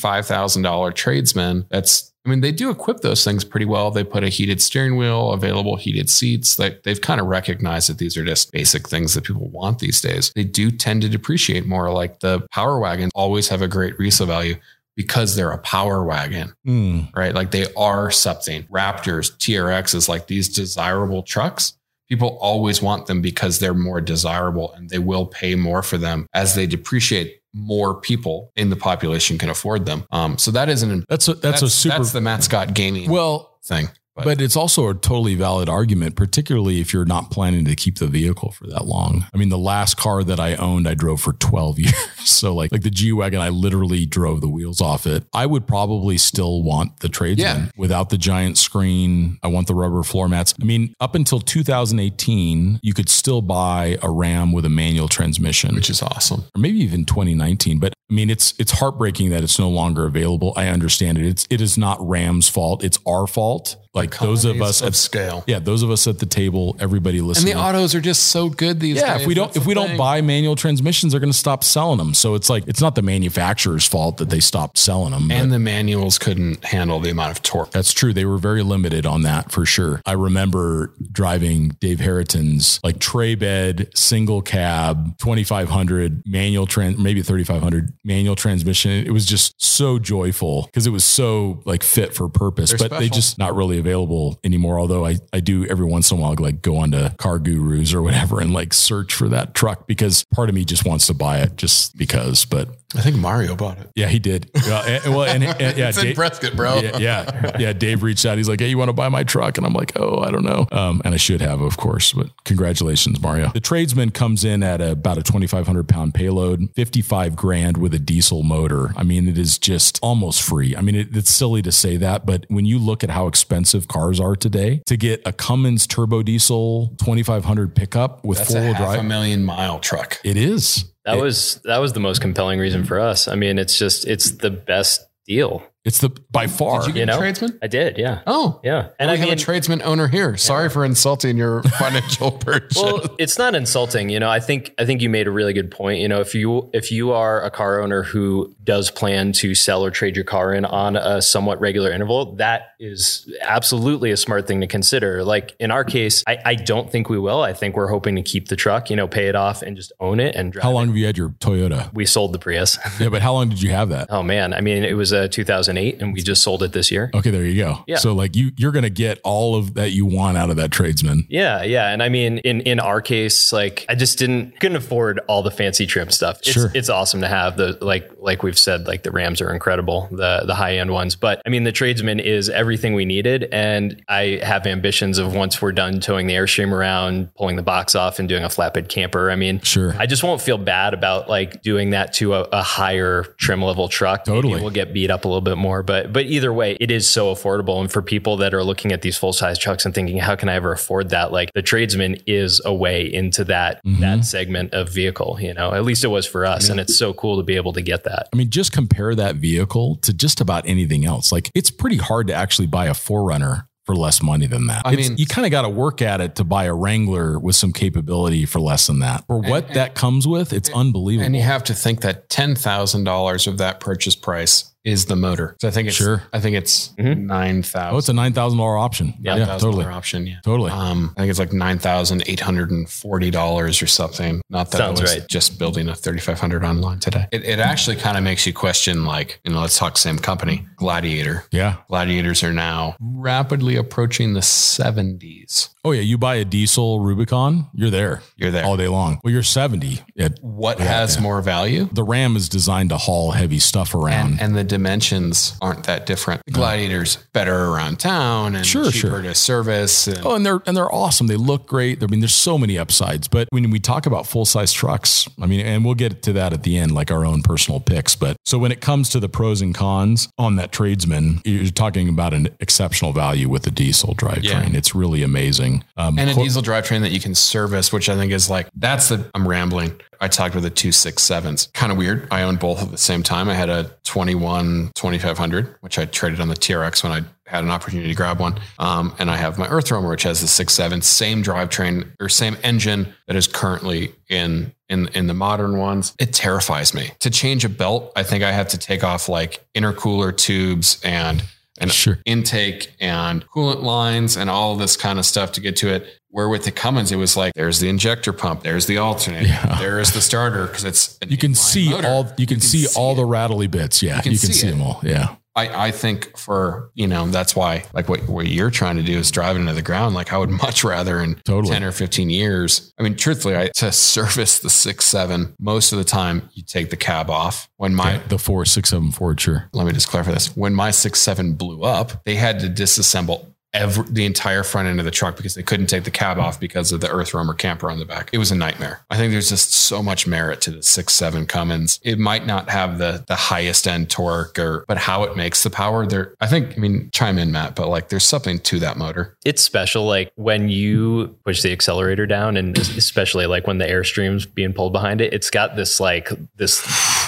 Speaker 2: $55,000 tradesman, that's, I mean, they do equip those things pretty well. They put a heated steering wheel, available heated seats. They, they've kind of recognized that these are just basic things that people want these days. They do tend to depreciate more. Like the Power Wagons always have a great resale value because they're a Power Wagon,
Speaker 1: Hmm.
Speaker 2: right? Like they are something. Raptors, TRXs, like these desirable trucks. People always want them because they're more desirable and they will pay more for them as they depreciate. More people in the population can afford them. Um, so that isn't
Speaker 1: That's a that's, a super
Speaker 2: that's the Matt Scott gaming
Speaker 1: well.
Speaker 2: thing.
Speaker 1: But, it's also a totally valid argument, particularly if you're not planning to keep the vehicle for that long. I mean, the last car that I owned, I drove for 12 years. So like like the G Wagon, I literally drove the wheels off it. I would probably still want the tradesman
Speaker 2: Yeah.
Speaker 1: without the giant screen. I want the rubber floor mats. I mean, up until 2018, you could still buy a Ram with a manual transmission
Speaker 2: which is awesome.
Speaker 1: or maybe even 2019. But I mean, it's it's heartbreaking that it's no longer available. I understand it. It's it is not Ram's fault. It's our fault. Like those of us
Speaker 2: of
Speaker 1: at
Speaker 2: scale.
Speaker 1: yeah, those of us at the table, everybody listening.
Speaker 2: And the autos are just so good these
Speaker 1: yeah,
Speaker 2: days.
Speaker 1: if we don't if
Speaker 2: the
Speaker 1: we don't buy manual transmissions, they're going to stop selling them. So it's like it's not the manufacturer's fault that they stopped selling them.
Speaker 2: and the manuals couldn't handle the amount of torque.
Speaker 1: that's true. They were very limited on that for sure. I remember driving Dave Harriton's like tray bed, single cab, 2500 manual trans, maybe 3500 manual transmission. It was just so joyful because it was so like fit for purpose,
Speaker 2: They're
Speaker 1: but they just not really available anymore. Although I, I do every once in a while like go onto CarGurus or whatever and like search for that truck because part of me just wants to buy it just because, but
Speaker 2: I think Mario bought it.
Speaker 1: yeah, he did. Well, and, well, and, and- yeah,
Speaker 2: it's in
Speaker 1: Dave-
Speaker 2: Prescott, bro.
Speaker 1: yeah, yeah, yeah. Dave reached out. He's like, "Hey, you want to buy my truck?" And I'm like, "Oh, I don't know." Um, and I should have, of course. But congratulations, Mario. The tradesman comes in at a, about a 2,500 pound payload, 55 grand with a diesel motor. I mean, it is just almost free. I mean, it, it's silly to say that, but when you look at how expensive cars are today, to get a Cummins turbo diesel 2,500 pickup with
Speaker 2: That's
Speaker 1: four wheel
Speaker 2: half a million mile truck.
Speaker 1: it is.
Speaker 3: That
Speaker 1: It-
Speaker 3: was that was the most compelling reason for us. I mean, it's just it's the best deal.
Speaker 1: It's the by far.
Speaker 2: Did you get
Speaker 3: You
Speaker 2: a tradesman?
Speaker 3: I did, yeah,
Speaker 2: Oh,
Speaker 3: yeah.
Speaker 2: and
Speaker 3: And
Speaker 2: we
Speaker 3: I
Speaker 2: have
Speaker 3: mean,
Speaker 2: a tradesman owner here. Sorry for insulting your financial purchase.
Speaker 3: well, it's not insulting. You know, I think I think you made a really good point. You know, if you if you are a car owner who does plan to sell or trade your car in on a somewhat regular interval, that is absolutely a smart thing to consider. Like in our case, I, I don't think we will. I think we're hoping to keep the truck, you know, pay it off and just own it and drive.
Speaker 1: how
Speaker 3: it.
Speaker 1: long have you had your Toyota?
Speaker 3: We sold the Prius.
Speaker 1: Yeah, but how long did you have that?
Speaker 3: oh man, I mean, it was uh, a 2008, and we just sold it this year.
Speaker 1: Okay, there you go.
Speaker 3: Yeah.
Speaker 1: So like you you're gonna get all of that you want out of that tradesman.
Speaker 3: Yeah, yeah, and I mean, in in our case, like I just didn't couldn't afford all the fancy trim stuff. It's,
Speaker 1: Sure.
Speaker 3: it's awesome to have the like like we've said, like the Rams are incredible, the the high end ones. But I mean, the tradesman is everything we needed, and I have ambitions of once we're done towing the airstream around, pulling the box off, and doing a flatbed camper. I mean,
Speaker 1: Sure.
Speaker 3: I just won't feel bad about like doing that to a, a higher trim level truck. Maybe
Speaker 1: Totally.
Speaker 3: we'll get beat up a little bit more, but but either way, it is so affordable. And for people that are looking at these full size trucks and thinking, how can I ever afford that? Like the tradesman is a way into that
Speaker 1: Mm-hmm.
Speaker 3: that segment of vehicle. You know, at least it was for us, and it's so cool to be able to get that.
Speaker 1: I mean, just compare that vehicle to just about anything else. Like it's pretty hard to actually buy a 4Runner for less money than that.
Speaker 2: I
Speaker 1: It's-
Speaker 2: mean-
Speaker 1: you kind of got to work at it to buy a Wrangler with some capability for less than that. For what that comes with, it's unbelievable.
Speaker 2: and you have to think that ten thousand dollars of that purchase price is the motor. So I think it's
Speaker 1: Sure.
Speaker 2: I think it's
Speaker 3: Mhm.
Speaker 2: nine thousand.
Speaker 1: oh, it's a nine thousand dollar option. Yeah, totally,
Speaker 2: option. Yeah.
Speaker 1: totally.
Speaker 2: Um, I think it's like nine thousand eight hundred and forty dollars or something. Not that
Speaker 3: Sounds
Speaker 2: I was
Speaker 3: right.
Speaker 2: just building a thirty five hundred online today. It, it actually kind of makes you question, like, you know, let's talk same company, Gladiator.
Speaker 1: yeah.
Speaker 2: Gladiators are now rapidly approaching the seventies.
Speaker 1: Oh yeah. You buy a diesel Rubicon, you're there
Speaker 2: You're there.
Speaker 1: all day long. Well, you're seventy. It,
Speaker 2: what has more value?
Speaker 1: the Ram is designed to haul heavy stuff around.
Speaker 2: And, and the dimensions aren't that different. The Gladiator's better around town and
Speaker 1: Sure,
Speaker 2: cheaper
Speaker 1: sure.
Speaker 2: to service. And
Speaker 1: Oh, and they're and they're awesome. They look great. I mean, there's so many upsides. But when we talk about full size trucks, I mean, and we'll get to that at the end, like our own personal picks. But so when it comes to the pros and cons on that tradesman, you're talking about an exceptional value with the diesel drivetrain.
Speaker 2: Yeah.
Speaker 1: It's really amazing. Um,
Speaker 2: and a diesel drivetrain that you can service, which I think is like that's the I'm rambling. I talked with the two six sevens. Kind of weird. I owned both at the same time. I had a 21 2500, which I traded on the TRX when I had an opportunity to grab one. Um, and I have my EarthRoamer, which has the six seven, same drivetrain or same engine that is currently in in in the modern ones. It terrifies me to change a belt. I think I have to take off like intercooler tubes and and
Speaker 1: Sure.
Speaker 2: intake and coolant lines and all this kind of stuff to get to it. Where with the Cummins, it was like there's the injector pump, there's the alternator,
Speaker 1: Yeah.
Speaker 2: there is the starter because it's
Speaker 1: You can see
Speaker 2: motor.
Speaker 1: all you can, see, all
Speaker 2: it.
Speaker 1: the rattly bits. Yeah, you
Speaker 2: can
Speaker 1: can,
Speaker 2: see
Speaker 1: see, them all. Yeah.
Speaker 2: I, I think for you know that's why like what, what you're trying to do is drive into the ground like i would much rather in
Speaker 1: Totally.
Speaker 2: 10 or 15 years i mean truthfully I, to service the six seven most of the time you take the cab off when my
Speaker 1: the four six seven Ford, sure.
Speaker 2: let me just clarify this when my six seven blew up they had to disassemble every the entire front end of the truck because they couldn't take the cab off because of the EarthRoamer camper on the back. It was a nightmare. I think there's just so much merit to the six seven cummins. It might not have the the highest end torque or but how it makes the power there i think i mean chime in matt but like there's something to that motor.
Speaker 3: It's special like when you push the accelerator down and especially like when the airstream's being pulled behind it it's got this like this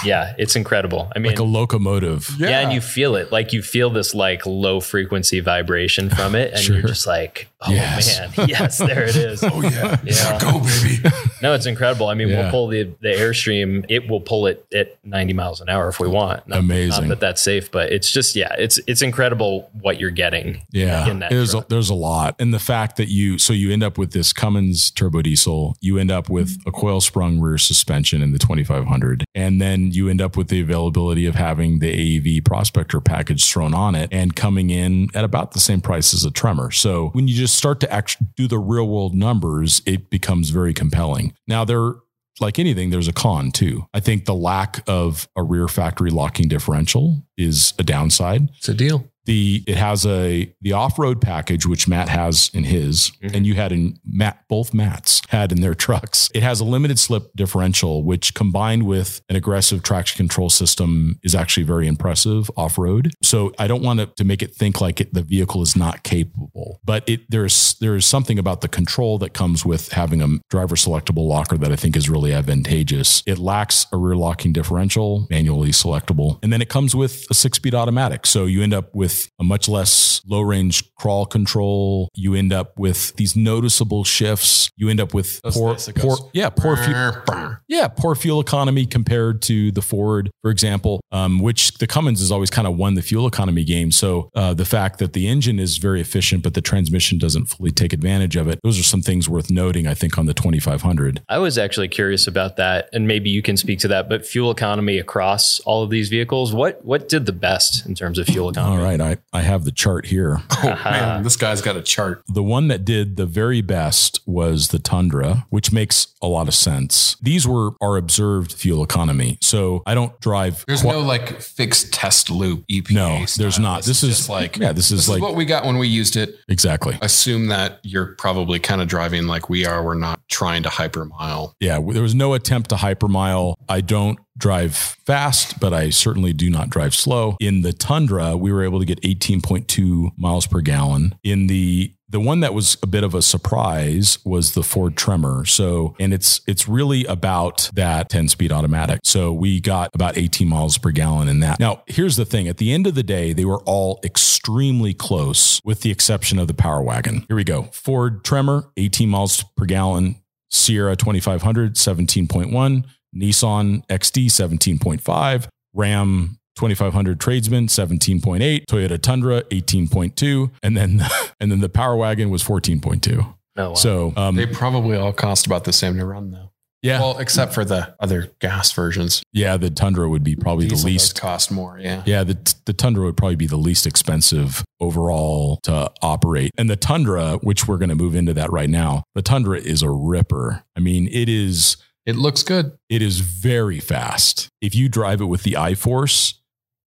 Speaker 3: yeah it's incredible. I mean
Speaker 1: Like a locomotive.
Speaker 3: yeah. and you feel it. Like you feel this like low frequency vibration from it and
Speaker 1: Sure.
Speaker 3: you're just like oh
Speaker 1: Yes.
Speaker 3: man. Yes there it is.
Speaker 2: Oh yeah.
Speaker 3: Yeah.
Speaker 2: go baby.
Speaker 3: No it's incredible. I mean
Speaker 1: Yeah.
Speaker 3: we'll pull the the airstream. It will pull it at 90 miles an hour if we want. Not,
Speaker 1: Amazing.
Speaker 3: not that that's safe but it's just yeah it's it's incredible what you're getting
Speaker 1: Yeah,
Speaker 3: in that
Speaker 1: there's a, there's a lot, and the fact that you so you end up with this Cummins turbo diesel, you end up with a coil sprung rear suspension in the 2500, and then you end up with the availability of having the AEV Prospector package thrown on it and coming in at about the same price as a Tremor. So when you just start to actually do the real world numbers, it becomes very compelling. Now there like anything, there's a con too. I think the lack of a rear factory locking differential is a downside
Speaker 2: it's a deal
Speaker 1: the it has a the off-road package which Matt has in his
Speaker 3: Mhm.
Speaker 1: and you had in Matt both Matts had in their trucks. It has a limited slip differential which combined with an aggressive traction control system is actually very impressive off-road. So I don't want to, to make it think like it, the vehicle is not capable, but it there's there's something about the control that comes with having a driver selectable locker that I think is really advantageous. It lacks a rear locking differential, manually selectable, and then it comes with a six-speed automatic. So you end up with a much less low-range crawl control. You end up with these noticeable shifts. You end up with
Speaker 2: Those
Speaker 1: poor,
Speaker 2: nice,
Speaker 1: poor, yeah, poor fuel, yeah, poor fuel economy compared to the Ford, for example, um, which the Cummins has always kind of won the fuel economy game. So uh, the fact that the engine is very efficient, but the transmission doesn't fully take advantage of it, those are some things worth noting, I think, on the 2500.
Speaker 3: I was actually curious about that, and maybe you can speak to that. But fuel economy across all of these vehicles, what what did the best in terms of fuel economy?
Speaker 1: right, I, I have the chart here.
Speaker 2: oh man uh-huh. this guy's got a chart
Speaker 1: The one that did the very best was the Tundra, which makes a lot of sense. These were our observed fuel economy. So I don't drive.
Speaker 2: there's
Speaker 1: qui-
Speaker 2: no like fixed test loop EPA
Speaker 1: no,
Speaker 2: style.
Speaker 1: there's not. This, is,
Speaker 2: just like
Speaker 1: yeah, this is
Speaker 2: this
Speaker 1: like
Speaker 2: is what we got when we used it
Speaker 1: exactly.
Speaker 2: assume that you're probably kind of driving like we are. We're not trying to hypermile.
Speaker 1: Yeah, there was no attempt to hypermile. I don't drive fast, but I certainly do not drive slow. In the Tundra, we were able to get 18.2 miles per gallon. In the the one that was a bit of a surprise was the Ford Tremor. So, and it's it's really about that 10 speed automatic. So we got about 18 miles per gallon in that. Now, here's the thing: at the end of the day, they were all extremely close, with the exception of the Power Wagon. Here we go: Ford Tremor, 18 miles per gallon. Sierra 2500, 17.1. Nissan XD 17.5, Ram 2500 Tradesman 17.8, Toyota Tundra 18.2, and then and then the Power Wagon was 14.2.
Speaker 3: Oh, wow.
Speaker 1: So um,
Speaker 2: They probably all cost about the same to run though.
Speaker 1: yeah,
Speaker 2: Well, except for the other gas versions.
Speaker 1: yeah, the Tundra would be probably
Speaker 2: Diesel
Speaker 1: the least.
Speaker 2: cost more. Yeah.
Speaker 1: Yeah, the the Tundra would probably be the least expensive overall to operate. And the Tundra, which we're going to move into that right now, the Tundra is a ripper. I mean, it is
Speaker 2: It looks good.
Speaker 1: it is very fast. If you drive it with the iForce,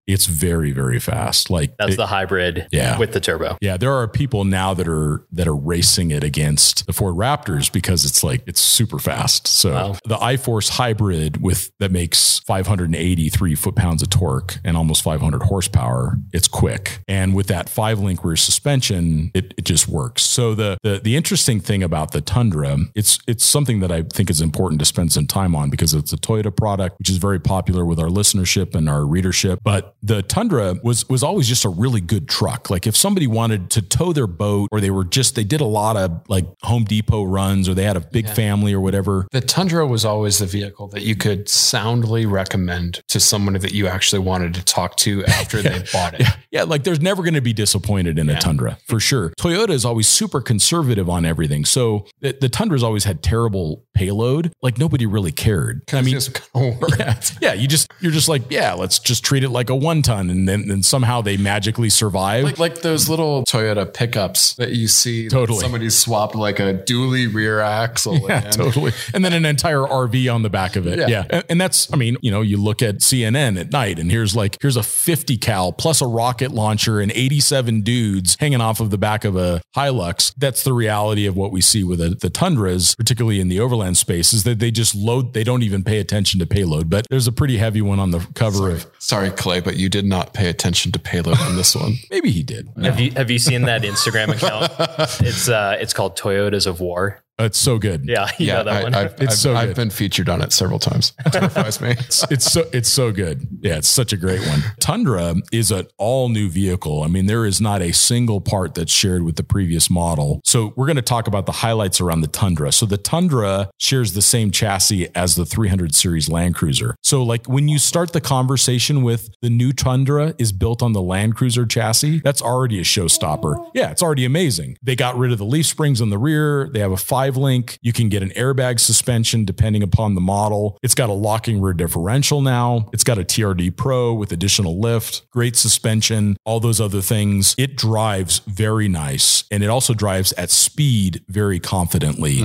Speaker 1: It's very, very fast. Like
Speaker 3: That's
Speaker 1: it-
Speaker 3: the hybrid
Speaker 1: Yeah.
Speaker 3: with the turbo.
Speaker 1: yeah, there are people now that are that are racing it against the Ford Raptors because it's like it's super fast. So
Speaker 3: Wow.
Speaker 1: the iForce hybrid with that makes 583 foot pounds of torque and almost 500 horsepower, it's quick. And with that five link rear suspension, it, it just works. So the, the the interesting thing about the Tundra, it's it's something that I think is important to spend some time on because it's a Toyota product, which is very popular with our listenership and our readership. But the Tundra was was always just a really good truck. Like if somebody wanted to tow their boat or they were just they did a lot of like Home Depot runs or they had a big family or whatever.
Speaker 2: The Tundra was always the vehicle that you could soundly recommend to someone that you actually wanted to talk to after they bought it.
Speaker 1: Yeah, like there's never going to be disappointed in a Tundra for sure. Toyota is always super conservative on everything. So the, the Tundra's always had terrible payload. Like nobody really cared. I mean,
Speaker 2: It's just kind of worked.
Speaker 1: yeah, yeah, you just you're just like, yeah, let's just treat it like a one ton, and then then somehow they magically survive.
Speaker 2: Like, like those little Toyota pickups that you see.
Speaker 1: Totally.
Speaker 2: Somebody swapped like a dually rear axle.
Speaker 1: Yeah,
Speaker 2: in.
Speaker 1: totally. And then an entire RV on the back of it. Yeah.
Speaker 2: Yeah.
Speaker 1: And, and that's, I mean, you know, you look at CNN at night and here's like, here's a 50 cal plus a rocket launcher and 87 dudes hanging off of the back of a Hilux. That's the reality of what we see with the, the Tundras, particularly in the overland space, is that they just load, they don't even pay attention to payload. But there's a pretty heavy one on the cover of,
Speaker 2: Sorry, Clay, but you did not pay attention to payload on this one.
Speaker 1: maybe he did.
Speaker 3: Have you have you seen that Instagram account? It's uh it's called Toyotas of War.
Speaker 1: It's so good.
Speaker 3: Yeah, you know that
Speaker 2: I,
Speaker 3: one.
Speaker 2: I've,
Speaker 1: It's
Speaker 2: I've,
Speaker 1: so
Speaker 2: I've
Speaker 1: good.
Speaker 2: been featured on it several times. It terrifies me.
Speaker 1: it's so it's so good. Yeah, it's such a great one. Tundra is an all new vehicle. I mean, there is not a single part that's shared with the previous model. So we're going to talk about the highlights around the Tundra. So the Tundra shares the same chassis as the 300 series Land Cruiser. So like when you start the conversation with the new Tundra is built on the Land Cruiser chassis, that's already a showstopper. Yeah, it's already amazing. They got rid of the leaf springs on the rear. They have a five link. You can get an airbag suspension depending upon the model. It's got a locking rear differential now. It's got a TRD Pro with additional lift, great suspension, all those other things. It drives very nice and it also drives at speed very confidently.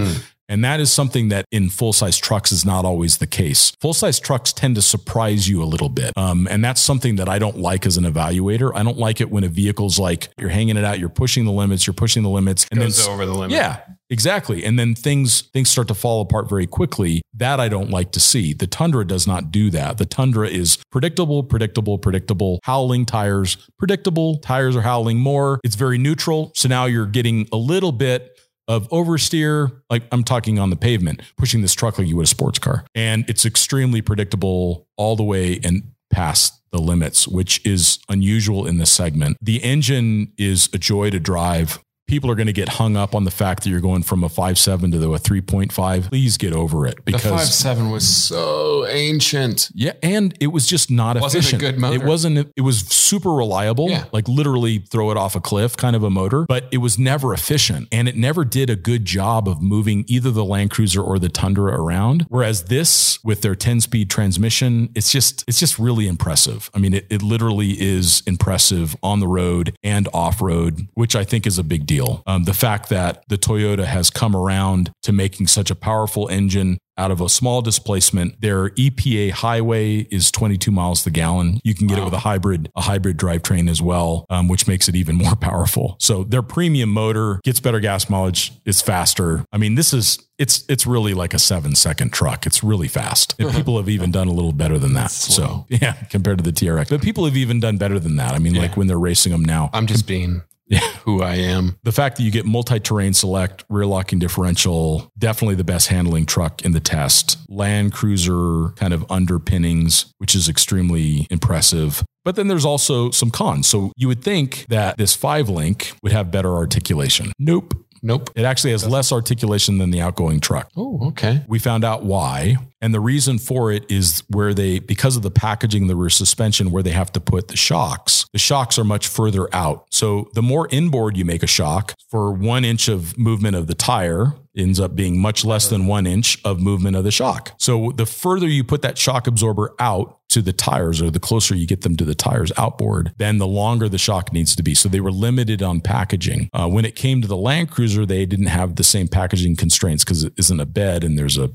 Speaker 1: And that is something that in full size trucks is not always the case. Full size trucks tend to surprise you a little bit. Um, and that's something that I don't like as an evaluator. I don't like it when a vehicle's like you're hanging it out, you're pushing the limits, you're pushing the limits, and
Speaker 2: Goes
Speaker 1: then
Speaker 2: over the limit.
Speaker 1: yeah, exactly. And then things things start to fall apart very quickly. That I don't like to see. The Tundra does not do that. The Tundra is predictable, predictable, predictable. Howling tires, predictable. Tires are howling more. It's very neutral. So now you're getting a little bit of oversteer, like I'm talking on the pavement, pushing this truck like you would a sports car. And it's extremely predictable all the way and past the limits, which is unusual in this segment. The engine is a joy to drive. People are going to get hung up on the fact that you're going from a 5.7 to a 3.5. Please get over it because
Speaker 2: The five seven was so ancient.
Speaker 1: yeah, and it was just not
Speaker 2: Wasn't a
Speaker 1: efficient.
Speaker 2: good motor.
Speaker 1: It wasn't. It was super reliable,
Speaker 2: Yeah.
Speaker 1: like literally throw it off a cliff kind of a motor, but it was never efficient, and it never did a good job of moving either the Land Cruiser or the Tundra around. Whereas this, with their 10-speed transmission, it's just it's just really impressive. I mean, it, it literally is impressive on the road and off road, which I think is a big deal. Um, the fact that the Toyota has come around to making such a powerful engine out of a small displacement. Their EPA highway is 22 miles the gallon. You can get it with a hybrid, a hybrid drivetrain as well, um, which makes it even more powerful. So their premium motor gets better gas mileage. It's faster. I mean, this is it's it's really like a seven second truck. It's really fast. And people have even done a little better than that. So yeah, compared to the TRX, but people have even done better than that. I mean, like when they're racing them now.
Speaker 2: I'm just being who I am.
Speaker 1: The fact that you get multi-terrain select, rear locking differential, definitely the best handling truck in the test. Land Cruiser kind of underpinnings, which is extremely impressive. But then there's also some cons. So you would think that this five link would have better articulation. Nope.
Speaker 2: Nope.
Speaker 1: It actually has less articulation than the outgoing truck.
Speaker 2: Oh, okay.
Speaker 1: We found out why. And the reason for it is where they, because of the packaging, the rear suspension, where they have to put the shocks, the shocks are much further out. So the more inboard you make a shock for one inch of movement of the tire, ends up being much less than one inch of movement of the shock. So the further you put that shock absorber out to the tires, or the closer you get them to the tires outboard, then the longer the shock needs to be. So they were limited on packaging. Uh, when it came to the Land Cruiser, they didn't have the same packaging constraints because it isn't a bed and there's a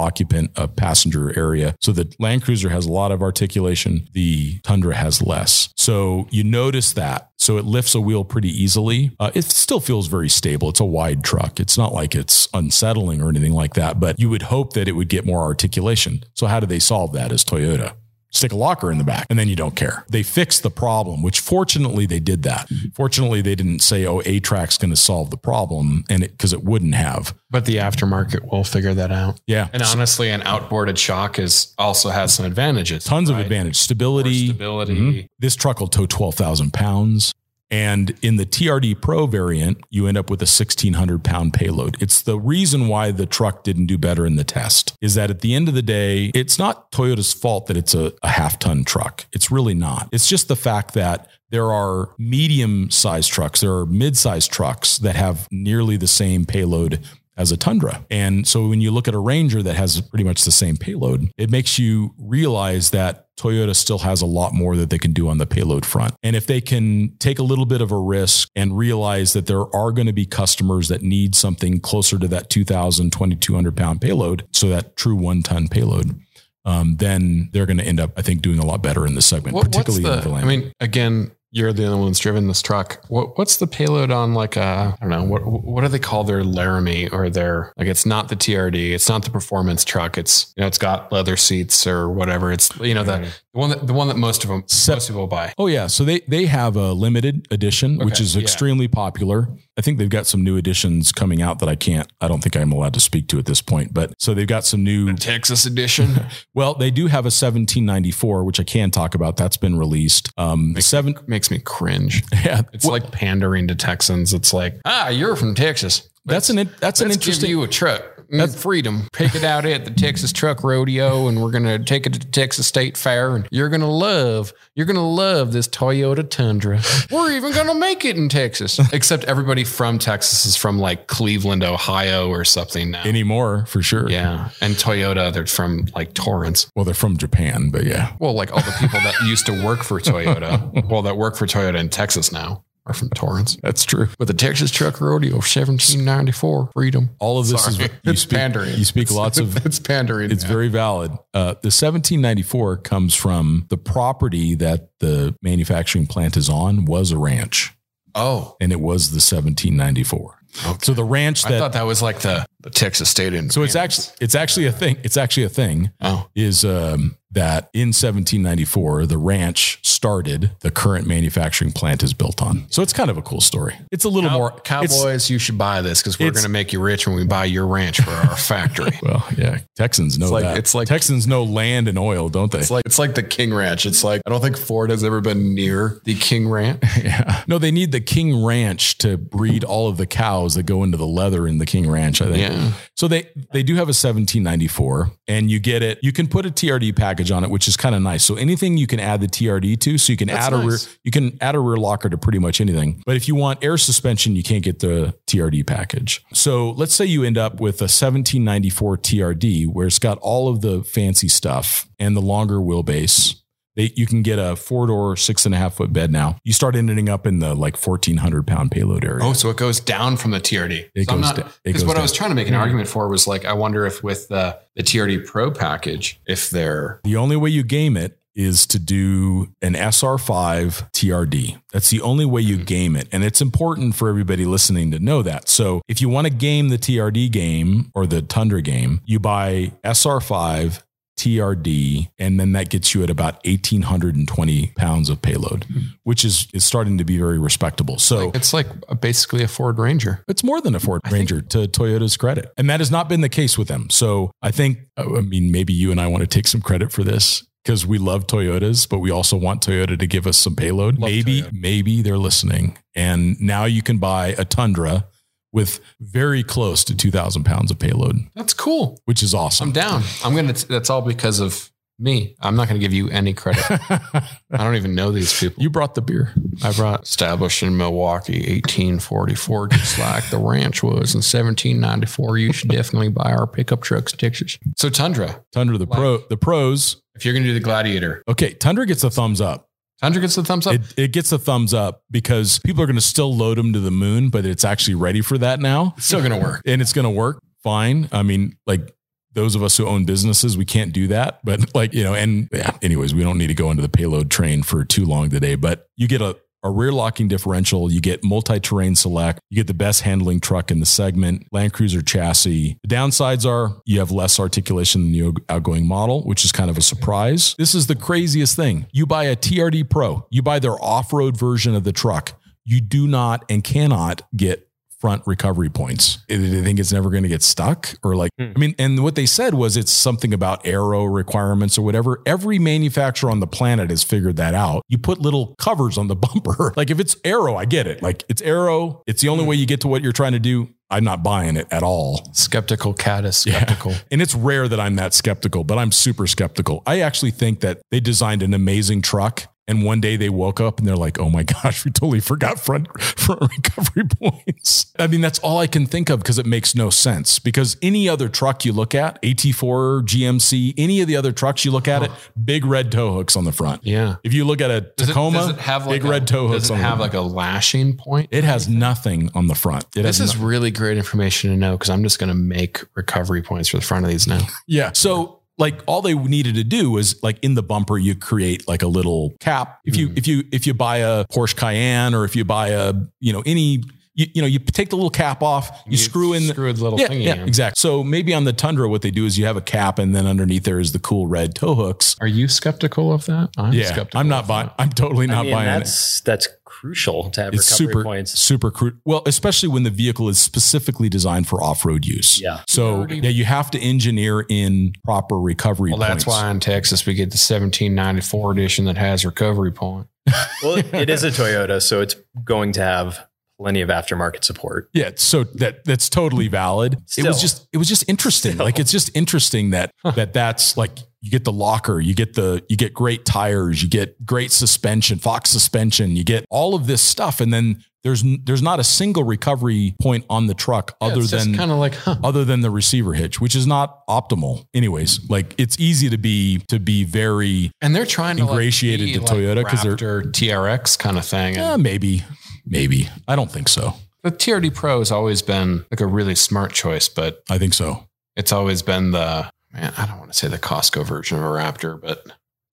Speaker 1: occupant, a passenger area. So the Land Cruiser has a lot of articulation. The Tundra has less. So you notice that. So it lifts a wheel pretty easily. Uh, it still feels very stable. It's a wide truck. It's not like it's unsettling or anything like that, but you would hope that it would get more articulation. So how do they solve that as Toyota? Stick a locker in the back and then you don't care. They fixed the problem, which fortunately they did that. Fortunately, they didn't say, oh, A-TRAC's going to solve the problem and it, cause it wouldn't have.
Speaker 2: But the aftermarket will figure that out.
Speaker 1: Yeah.
Speaker 2: And honestly, an outboarded shock is also has some advantages.
Speaker 1: Tons of
Speaker 2: right?
Speaker 1: advantage.
Speaker 2: More
Speaker 1: Stability.
Speaker 2: stability.
Speaker 1: Mhm. This truck will tow 12,000 pounds. And in the TRD Pro variant, you end up with a 1600 pound payload. It's the reason why the truck didn't do better in the test is that at the end of the day, it's not Toyota's fault that it's a, a half ton truck. It's really not. It's just the fact that there are medium sized trucks, there are mid sized trucks that have nearly the same payload as a Tundra. And so when you look at a Ranger that has pretty much the same payload, it makes you realize that Toyota still has a lot more that they can do on the payload front. And if they can take a little bit of a risk and realize that there are going to be customers that need something closer to that 2,000, 2,200 pound payload, so that true one ton payload, um, then they're going to end up, I think, doing a lot better in this segment,
Speaker 2: What-
Speaker 1: particularly in
Speaker 2: the,
Speaker 1: land.
Speaker 2: I mean, again, you're the only one that's driven this truck. What what's the payload on like a I don't know what what do they call their Laramie or their like it's not the TRD, it's not the performance truck. It's you know it's got leather seats or whatever. It's you know the, the one that the one that most of them
Speaker 1: Se-
Speaker 2: most people buy.
Speaker 1: Oh yeah, so they they have a limited edition, which
Speaker 2: Okay,
Speaker 1: is
Speaker 2: yeah.
Speaker 1: extremely popular. I think they've got some new editions coming out that I can't. I don't think I'm allowed to speak to at this point. But so they've got some new.
Speaker 2: Texas edition
Speaker 1: Well, they do have a 1794, which I can talk about. That's been released. Um, the seven.
Speaker 2: makes me cringe.
Speaker 1: Yeah,
Speaker 2: It's like pandering to Texans. It's like ah, you're from Texas.
Speaker 1: that's an that's an interesting.
Speaker 2: you a truck. Mm. That's freedom. Pick it out at the Texas Truck Rodeo, and we're gonna take it to the Texas State Fair, and you're gonna love. You're gonna love this Toyota Tundra. We're even gonna make it in Texas. Except everybody from Texas is from like Cleveland, Ohio, or something now.
Speaker 1: anymore for sure.
Speaker 2: yeah, and Toyota, they're from like Torrance.
Speaker 1: Well, they're from Japan, but yeah.
Speaker 2: Well, like all the people that used to work for Toyota, well, that work for Toyota in Texas now are from Torrance.
Speaker 1: That's true.
Speaker 2: But the Texas Truck Rodeo, 1794, freedom.
Speaker 1: All of this
Speaker 2: Sorry.
Speaker 1: is you speak,
Speaker 2: pandering.
Speaker 1: You speak
Speaker 2: It's-
Speaker 1: lots of
Speaker 2: It's pandering.
Speaker 1: It's
Speaker 2: man.
Speaker 1: very valid. Uh, the 1794 comes from the property that the manufacturing plant is on was a ranch,
Speaker 2: Oh,
Speaker 1: and it was the 1794.
Speaker 2: okay.
Speaker 1: So the ranch
Speaker 2: I
Speaker 1: that
Speaker 2: thought that was like the, the Texas State
Speaker 1: so it's actually it's actually a thing. It's actually a thing.
Speaker 2: oh
Speaker 1: Is um, that in 1794 the ranch started the current manufacturing plant is built on. So it's kind of a cool story. It's a little
Speaker 2: Cow-
Speaker 1: more
Speaker 2: Cowboys, you should buy this because we're
Speaker 1: it's-
Speaker 2: going to make you rich when we buy your ranch for our factory.
Speaker 1: Well, yeah, Texans know
Speaker 2: It's like-
Speaker 1: that.
Speaker 2: it's like-
Speaker 1: Texans know land and oil, don't they?
Speaker 2: It's like it's like the King Ranch. It's like I don't think Ford has ever been near the King Ranch.
Speaker 1: Yeah. No, they need the King Ranch to breed all of the cows that go into the leather in the King Ranch, I think.
Speaker 2: Yeah.
Speaker 1: So they they do have a 1794 and you get it. You can put a TRD package on it, which is kind of nice. So anything you can add the TRD to, so you can
Speaker 2: That's
Speaker 1: add a rear you can add a rear locker to pretty much anything. But if you want air suspension, you can't get the TRD package. So let's say you end up with a 1794 TRD where it's got all of the fancy stuff and the longer wheelbase. They, you can get a four door, six and a half foot bed now. You start ending up in the like 1400 pound payload area.
Speaker 2: Oh, so it goes down from the TRD.
Speaker 1: It
Speaker 2: so
Speaker 1: goes
Speaker 2: not
Speaker 1: da-
Speaker 2: because what I was trying to make an mm-hmm. argument for was like I wonder if with the the TRD Pro package, if they're
Speaker 1: The only way you game it is to do an SR5 TRD. That's the only way you mm-hmm. game it. And it's important for everybody listening to know that. So if you want to game the TRD game or the Tundra game, you buy SR5 TRD, and then that gets you at about 1,820 pounds of payload, hmm. which is, is starting to be very respectable. So
Speaker 2: it's like a, basically a Ford Ranger.
Speaker 1: it's more than a Ford Ranger to Toyota's credit. And that has not been the case with them. So I think, uh, I mean, maybe you and I want to take some credit for this because we love Toyotas, but we also want Toyota to give us some payload.
Speaker 2: Love
Speaker 1: maybe,
Speaker 2: Toyota.
Speaker 1: maybe they're listening. And now you can buy a Tundra with very close to 2,000 pounds of payload,
Speaker 2: That's cool.
Speaker 1: which is awesome.
Speaker 2: I'm down. I'm gonna. That's all because of me. I'm not gonna give you any credit. I don't even know these people.
Speaker 1: you brought the beer.
Speaker 2: I brought established in Milwaukee, 1844, just like the ranch was in 1794. You should definitely buy our pickup trucks, Texas. So Tundra,
Speaker 1: Tundra, the pro, the pros.
Speaker 2: if you're gonna do the Gladiator,
Speaker 1: Okay, Tundra gets a thumbs up.
Speaker 2: Tundra gets the thumbs up.
Speaker 1: It, it gets the thumbs up because people are going to still load them to the moon, but it's actually ready for that now.
Speaker 2: it's still gonna work.
Speaker 1: and it's going to work fine. I mean, like those of us who own businesses, we can't do that. But like, you know, and yeah, anyways, we don't need to go into the payload train for too long today, but you get a, a rear locking differential, you get multi terrain select, you get the best handling truck in the segment, Land Cruiser chassis. The downsides are you have less articulation than the outgoing model, which is kind of a surprise. This is the craziest thing. You buy a TRD Pro, you buy their off road version of the truck, you do not and cannot get front recovery points. Do they think it's never going to get stuck? Or like,
Speaker 3: Hmm.
Speaker 1: I mean, and what they said was it's something about aero requirements or whatever. Every manufacturer on the planet has figured that out. You put little covers on the bumper. like if it's aero, I get it. Like it's aero, it's the
Speaker 3: Hmm.
Speaker 1: only way you get to what you're trying to do. I'm not buying it at all.
Speaker 2: Skeptical cat is
Speaker 1: Yeah.
Speaker 2: skeptical.
Speaker 1: And it's rare that I'm that skeptical, but I'm super skeptical. I actually think that they designed an amazing truck. And one day they woke up and they're like, oh my gosh, we totally forgot front, front recovery points. I mean, that's all I can think of because it makes no sense. Because any other truck you look at, AT4, GMC, any of the other trucks you look at it, big red tow hooks on the front.
Speaker 2: Yeah.
Speaker 1: If you look at a
Speaker 2: Does it,
Speaker 1: Tacoma,
Speaker 2: does it have like
Speaker 1: big
Speaker 2: a,
Speaker 1: red tow hooks
Speaker 2: Does it have like a lashing point?
Speaker 1: It has nothing on the front. It
Speaker 2: This is really great information to know because I'm just going to make recovery points for the front of these now.
Speaker 1: Yeah. So like all they needed to do was like in the bumper you create like a little cap. If you
Speaker 2: Mhm.
Speaker 1: if you if you buy a Porsche Cayenne or if you buy a you know any you, you know you take the little cap off, you, screw in the
Speaker 2: screw a little
Speaker 1: yeah,
Speaker 2: thingy.
Speaker 1: yeah,
Speaker 2: in.
Speaker 1: exactly. So maybe on the Tundra, what they do is you have a cap, and then underneath there is the cool red tow hooks.
Speaker 2: Are you skeptical of that? I'm
Speaker 1: yeah,
Speaker 2: skeptical.
Speaker 1: I'm not buying. I'm totally not
Speaker 3: I mean,
Speaker 1: buying it.
Speaker 3: that's that's crucial to have
Speaker 1: It's
Speaker 3: recovery
Speaker 1: super
Speaker 3: points.
Speaker 1: super crude. Well, especially when the vehicle is specifically designed for off road use.
Speaker 3: Yeah.
Speaker 1: So
Speaker 2: already-
Speaker 1: yeah, you have to engineer in proper recovery.
Speaker 2: Well, that's why in Texas we get the 1794 edition that has recovery point.
Speaker 3: Well, it is a Toyota, so it's going to have plenty of aftermarket support.
Speaker 1: Yeah, so that that's totally valid. It was just it was just interesting.
Speaker 3: Still.
Speaker 1: Like it's just interesting that that that's like you get the locker, you get the you get great tires, you get great suspension, Fox suspension, you get all of this stuff and then there's there's not a single recovery point on the truck other than
Speaker 2: kind of like, huh.
Speaker 1: other than the receiver hitch, which is not optimal. Anyways, like it's easy to be to be very
Speaker 2: And they're trying to
Speaker 1: Ingratiated
Speaker 2: like,
Speaker 1: to Toyota 'cause they're-
Speaker 2: TRX kind of thing. And
Speaker 1: uh, maybe maybe. I don't think so.
Speaker 2: the TRD Pro has always been like a really smart choice, but
Speaker 1: I think so.
Speaker 2: it's always been the man. I don't want to say the Costco version of a Raptor, but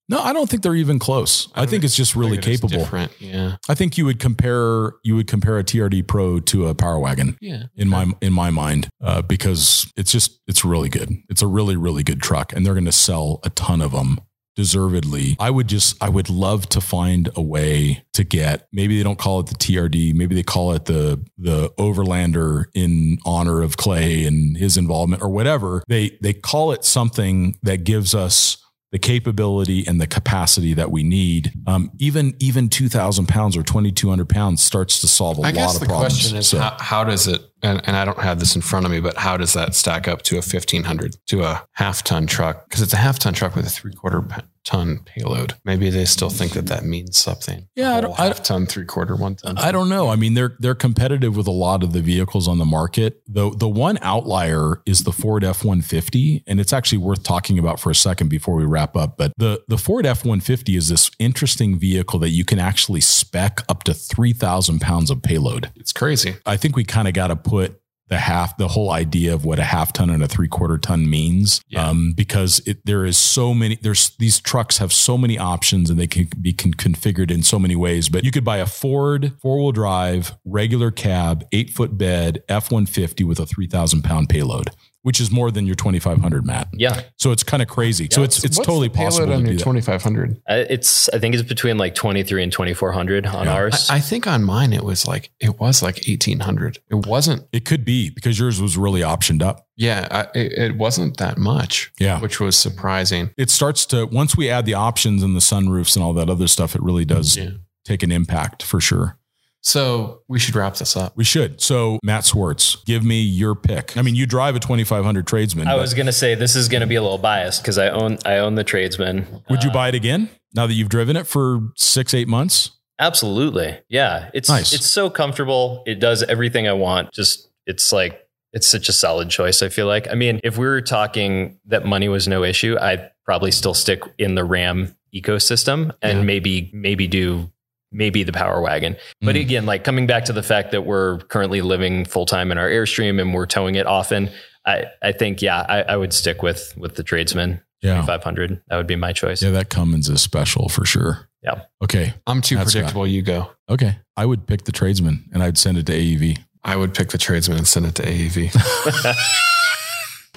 Speaker 1: No, I don't think they're even close. I,
Speaker 2: I
Speaker 1: think it's just really
Speaker 2: I think it's
Speaker 1: capable.
Speaker 2: Different, yeah,
Speaker 1: I think you would compare you would compare a TRD Pro to a Power Wagon
Speaker 2: yeah.
Speaker 1: in my in my mind uh, because it's just it's really good. It's a really really good truck, and they're going to sell a ton of them deservedly. I would just I would love to find a way to get maybe they don't call it the TRD, maybe they call it the the Overlander in honor of Clay and his involvement or whatever. They they call it something that gives us the capability and the capacity that we need. Um, even even two thousand pounds or twenty two hundred pounds starts to solve a
Speaker 2: I
Speaker 1: lot
Speaker 2: guess
Speaker 1: of
Speaker 2: the
Speaker 1: problems.
Speaker 2: question is
Speaker 1: So-
Speaker 2: how, how does it? And, and I don't have this in front of me, but how does that stack up to a fifteen hundred to a half ton truck? Because it's a half ton truck with a three quarter ton payload. Maybe they still think that that means something.
Speaker 1: Yeah, I don't- I-
Speaker 2: half ton, three quarter, one ton.
Speaker 1: I don't know. I mean, they're they're competitive with a lot of the vehicles on the market. The the one outlier is the Ford F one fifty, and it's actually worth talking about for a second before we wrap up. But the the Ford F one fifty is this interesting vehicle that you can actually spec up to three thousand pounds of payload.
Speaker 2: It's crazy.
Speaker 1: I think we kind of got to put the half, the whole idea of what a half ton and a three quarter ton means,
Speaker 2: Yeah.
Speaker 1: um, because it, there is so many. There's these trucks have so many options and they can be con- configured in so many ways. But you could buy a Ford four wheel drive, regular cab, eight foot bed F one fifty with a three thousand pound payload, which is more than your twenty five hundred, Matt.
Speaker 3: Yeah,
Speaker 1: So it's kind of crazy. so it's it's
Speaker 2: What's
Speaker 1: totally
Speaker 2: the
Speaker 1: possible to
Speaker 2: on
Speaker 1: do
Speaker 2: your twenty five hundred.
Speaker 3: Uh, it's I think it's between like twenty three and twenty four hundred on
Speaker 1: Yeah.
Speaker 3: ours.
Speaker 2: I, I think on mine it was like it was like eighteen hundred. It wasn't.
Speaker 1: It could be because yours was really optioned up.
Speaker 2: Yeah, I, it, it wasn't that much.
Speaker 1: Yeah.
Speaker 2: which was surprising.
Speaker 1: It starts to once we add the options and the sunroofs and all that other stuff, it really does
Speaker 2: Yeah.
Speaker 1: take an impact for sure.
Speaker 2: So we should wrap this up.
Speaker 1: We should. So, Matt Swartz, give me your pick. I mean, you drive a 2500 tradesman.
Speaker 3: I
Speaker 1: but
Speaker 3: was gonna say this is gonna be a little biased because I own I own the tradesman.
Speaker 1: would you
Speaker 3: Uh,
Speaker 1: buy it again now that you've driven it for six, eight months?
Speaker 3: Absolutely. Yeah. It's
Speaker 1: Nice.
Speaker 3: it's so comfortable. It does everything I want. Just it's like it's such a solid choice, I feel like. I mean, if we were talking that money was no issue, I'd probably still stick in the RAM ecosystem and
Speaker 2: Yeah.
Speaker 3: maybe maybe do maybe the Power Wagon. But
Speaker 1: Mm.
Speaker 3: again, like coming back to the fact that we're currently living full time in our Airstream and we're towing it often, I, I think yeah, I, I would stick with with the Tradesman
Speaker 1: Yeah.
Speaker 3: 500. That would be my choice.
Speaker 1: Yeah, that Cummins is special for sure.
Speaker 3: Yeah.
Speaker 1: Okay.
Speaker 2: I'm too
Speaker 1: That's
Speaker 2: predictable. You go.
Speaker 1: Okay. I would pick the tradesman and I'd send it to AEV.
Speaker 2: I would pick the tradesman and send it to AEV.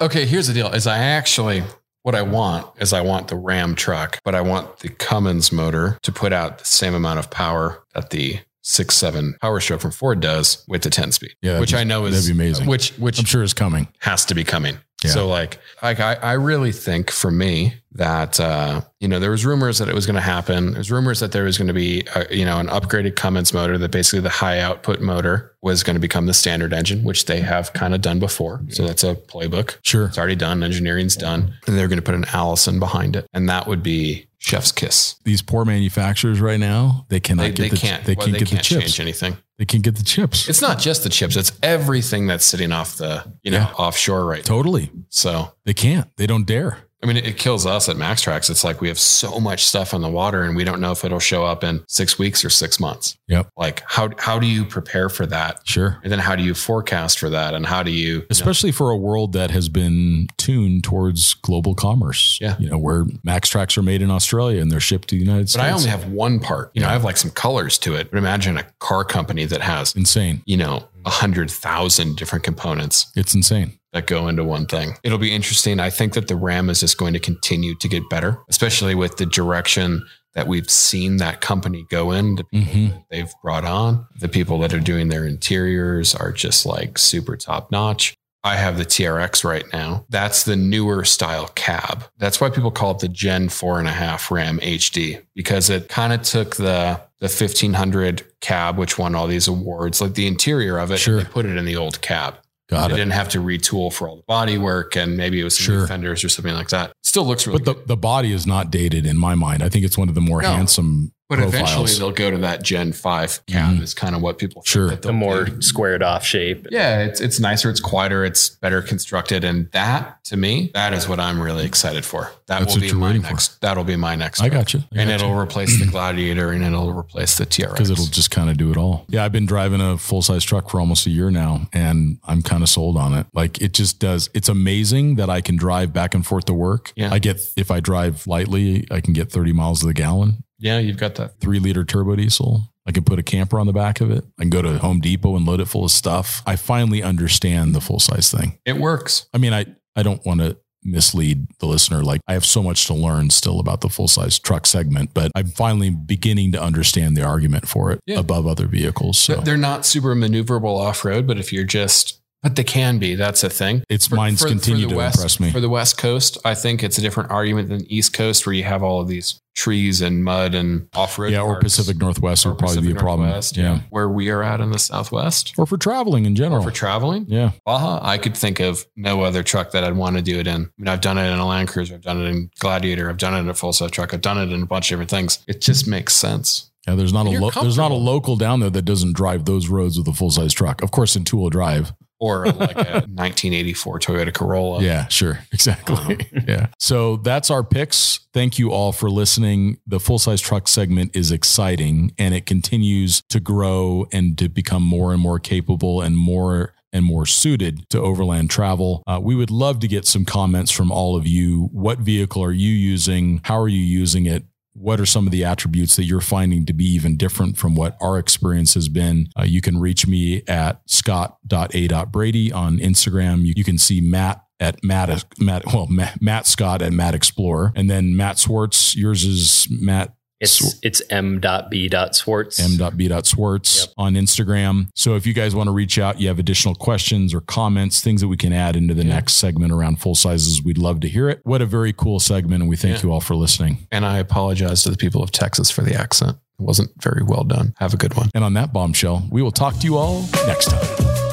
Speaker 2: okay, here's the deal: is I actually what I want is I want the Ram truck, but I want the Cummins motor to put out the same amount of power that the six seven Power Stroke from Ford does with the ten speed.
Speaker 1: Yeah,
Speaker 2: which I know is
Speaker 1: that'd be amazing.
Speaker 2: Which which
Speaker 1: I'm sure is coming.
Speaker 2: has to be coming.
Speaker 1: Yeah.
Speaker 2: So like, like I, I really think for me that uh, you know there was rumors that it was going to happen. There's rumors that there was going to be a, you know an upgraded Cummins motor that basically the high output motor was going to become the standard engine, which they have kind of done before. So that's a playbook.
Speaker 1: Sure.
Speaker 2: It's already done. Engineering's done, and they're going to put an Allison behind it, and that would be chef's kiss.
Speaker 1: These poor manufacturers right now, they cannot
Speaker 2: They,
Speaker 1: get
Speaker 2: they
Speaker 1: the
Speaker 2: can't.
Speaker 1: they
Speaker 2: well,
Speaker 1: can't
Speaker 2: they
Speaker 1: get
Speaker 2: can't
Speaker 1: the chips.
Speaker 2: change anything.
Speaker 1: They can't get the chips.
Speaker 2: It's not just the chips; it's everything that's sitting off the you know
Speaker 1: Yeah.
Speaker 2: offshore right. now.
Speaker 1: totally.
Speaker 2: So
Speaker 1: They can't. They don't dare.
Speaker 2: I mean, it, kills us at MAXTRAX. It's like we have so much stuff on the water, and we don't know if it'll show up in six weeks or six months.
Speaker 1: Yep.
Speaker 2: Like, how how do you prepare for that?
Speaker 1: Sure.
Speaker 2: And then how do you forecast for that? And how do you, you know,
Speaker 1: Especially for a world that has been tuned towards global commerce.
Speaker 2: Yeah.
Speaker 1: You know, where MAXTRAX are made in Australia and they're shipped to the United
Speaker 2: but
Speaker 1: States.
Speaker 2: But I only have one part. You know, I have like some colors to it. But imagine a car company that has,
Speaker 1: insane.
Speaker 2: you know, a hundred thousand different components
Speaker 1: It's insane.
Speaker 2: That go into one thing. It'll be interesting. I think that the RAM is just going to continue to get better, especially with the direction that we've seen that company go in. The people
Speaker 1: Mhm.
Speaker 2: that they've brought on, the people that are doing their interiors are just like super top notch. I have the TRX right now. That's the newer style cab. That's why people call it the Gen four and a half Ram HD because it kind of took the the 1500 cab, which won all these awards, like the interior of it,
Speaker 1: Sure.
Speaker 2: and they put it in the old cab.
Speaker 1: Got it.
Speaker 2: didn't have to retool for all the body work and maybe it was some new
Speaker 1: Sure.
Speaker 2: fenders or something like that. Still looks really
Speaker 1: But the,
Speaker 2: good.
Speaker 1: the body is not dated in my mind. I think it's one of the more
Speaker 2: No.
Speaker 1: handsome
Speaker 2: But eventually they'll go to that Gen 5 cab
Speaker 1: Mhm.
Speaker 2: is kind of what people think
Speaker 1: Sure.
Speaker 3: The more
Speaker 2: do.
Speaker 3: squared off shape.
Speaker 2: Yeah, it's it's nicer, it's quieter, it's better constructed. And that to me, that is what I'm really excited for. That
Speaker 1: That's
Speaker 2: will
Speaker 1: what
Speaker 2: be
Speaker 1: you're
Speaker 2: my
Speaker 1: waiting for.
Speaker 2: next that'll be my next
Speaker 1: I
Speaker 2: truck.
Speaker 1: got you.
Speaker 2: and it'll replace the Gladiator and it'll replace the TRX.
Speaker 1: because it'll just kind of do it all. Yeah, I've been driving a full size truck for almost a year now, and I'm kind of sold on it. Like it just does. It's amazing that I can drive back and forth to work.
Speaker 2: Yeah.
Speaker 1: I get if I drive lightly, I can get 30 miles to the gallon.
Speaker 2: Yeah, you've got that.
Speaker 1: Three liter turbo diesel. I can put a camper on the back of it. I can go to Home Depot and load it full of stuff. I finally understand the full size thing.
Speaker 2: It works.
Speaker 1: I mean, I I don't want to mislead the listener. Like I have so much to learn still about the full size truck segment, but I'm finally beginning to understand the argument for it
Speaker 2: Yeah.
Speaker 1: above other vehicles. So
Speaker 2: They're not super maneuverable off road, but if you're just but they can be. That's a thing.
Speaker 1: its minds continue
Speaker 2: the
Speaker 1: to
Speaker 2: West,
Speaker 1: impress me.
Speaker 2: For the West Coast, I think it's a different argument than East Coast, where you have all of these trees and mud and off road.
Speaker 1: yeah, or Pacific Northwest would probably be a problem. yeah.
Speaker 2: Where we are at in the Southwest.
Speaker 1: Or for traveling in general.
Speaker 2: Or for traveling,
Speaker 1: yeah.
Speaker 2: Baja, I could think of no other truck that I'd want to do it in. I mean, I've done it in a Land Cruiser, I've done it in Gladiator, I've done it in a full size truck, I've done it in a bunch of different things. It just makes sense.
Speaker 1: Yeah, there's not a lo- there's not a local down there that doesn't drive those roads with a full size truck. Of course, in two wheel drive.
Speaker 2: Or like a 1984 Toyota Corolla.
Speaker 1: Yeah, sure. Exactly. yeah. So that's our picks. Thank you all for listening. The full size truck segment is exciting and it continues to grow and to become more and more capable and more and more suited to overland travel. Uh, we would love to get some comments from all of you. What vehicle are you using? How are you using it? What are some of the attributes that you're finding to be even different from what our experience has been? Uh, you can reach me at scott.a.brady on Instagram. You, you can see Matt at Matt, Matt well, Matt, Matt Scott at Matt Explorer. And then Matt Swartz, yours is Matt
Speaker 3: It's it's m.b.swartz.
Speaker 1: m.b.swartz
Speaker 3: Yep.
Speaker 1: on Instagram. So if you guys want to reach out, you have additional questions or comments, things that we can add into the
Speaker 2: Yeah.
Speaker 1: next segment around full sizes, we'd love to hear it. What a very cool segment. And we thank
Speaker 2: Yeah.
Speaker 1: you all for listening.
Speaker 2: And I apologize to the people of Texas for the accent. It wasn't very well done. Have a good one.
Speaker 1: And on that bombshell, we will talk to you all next time.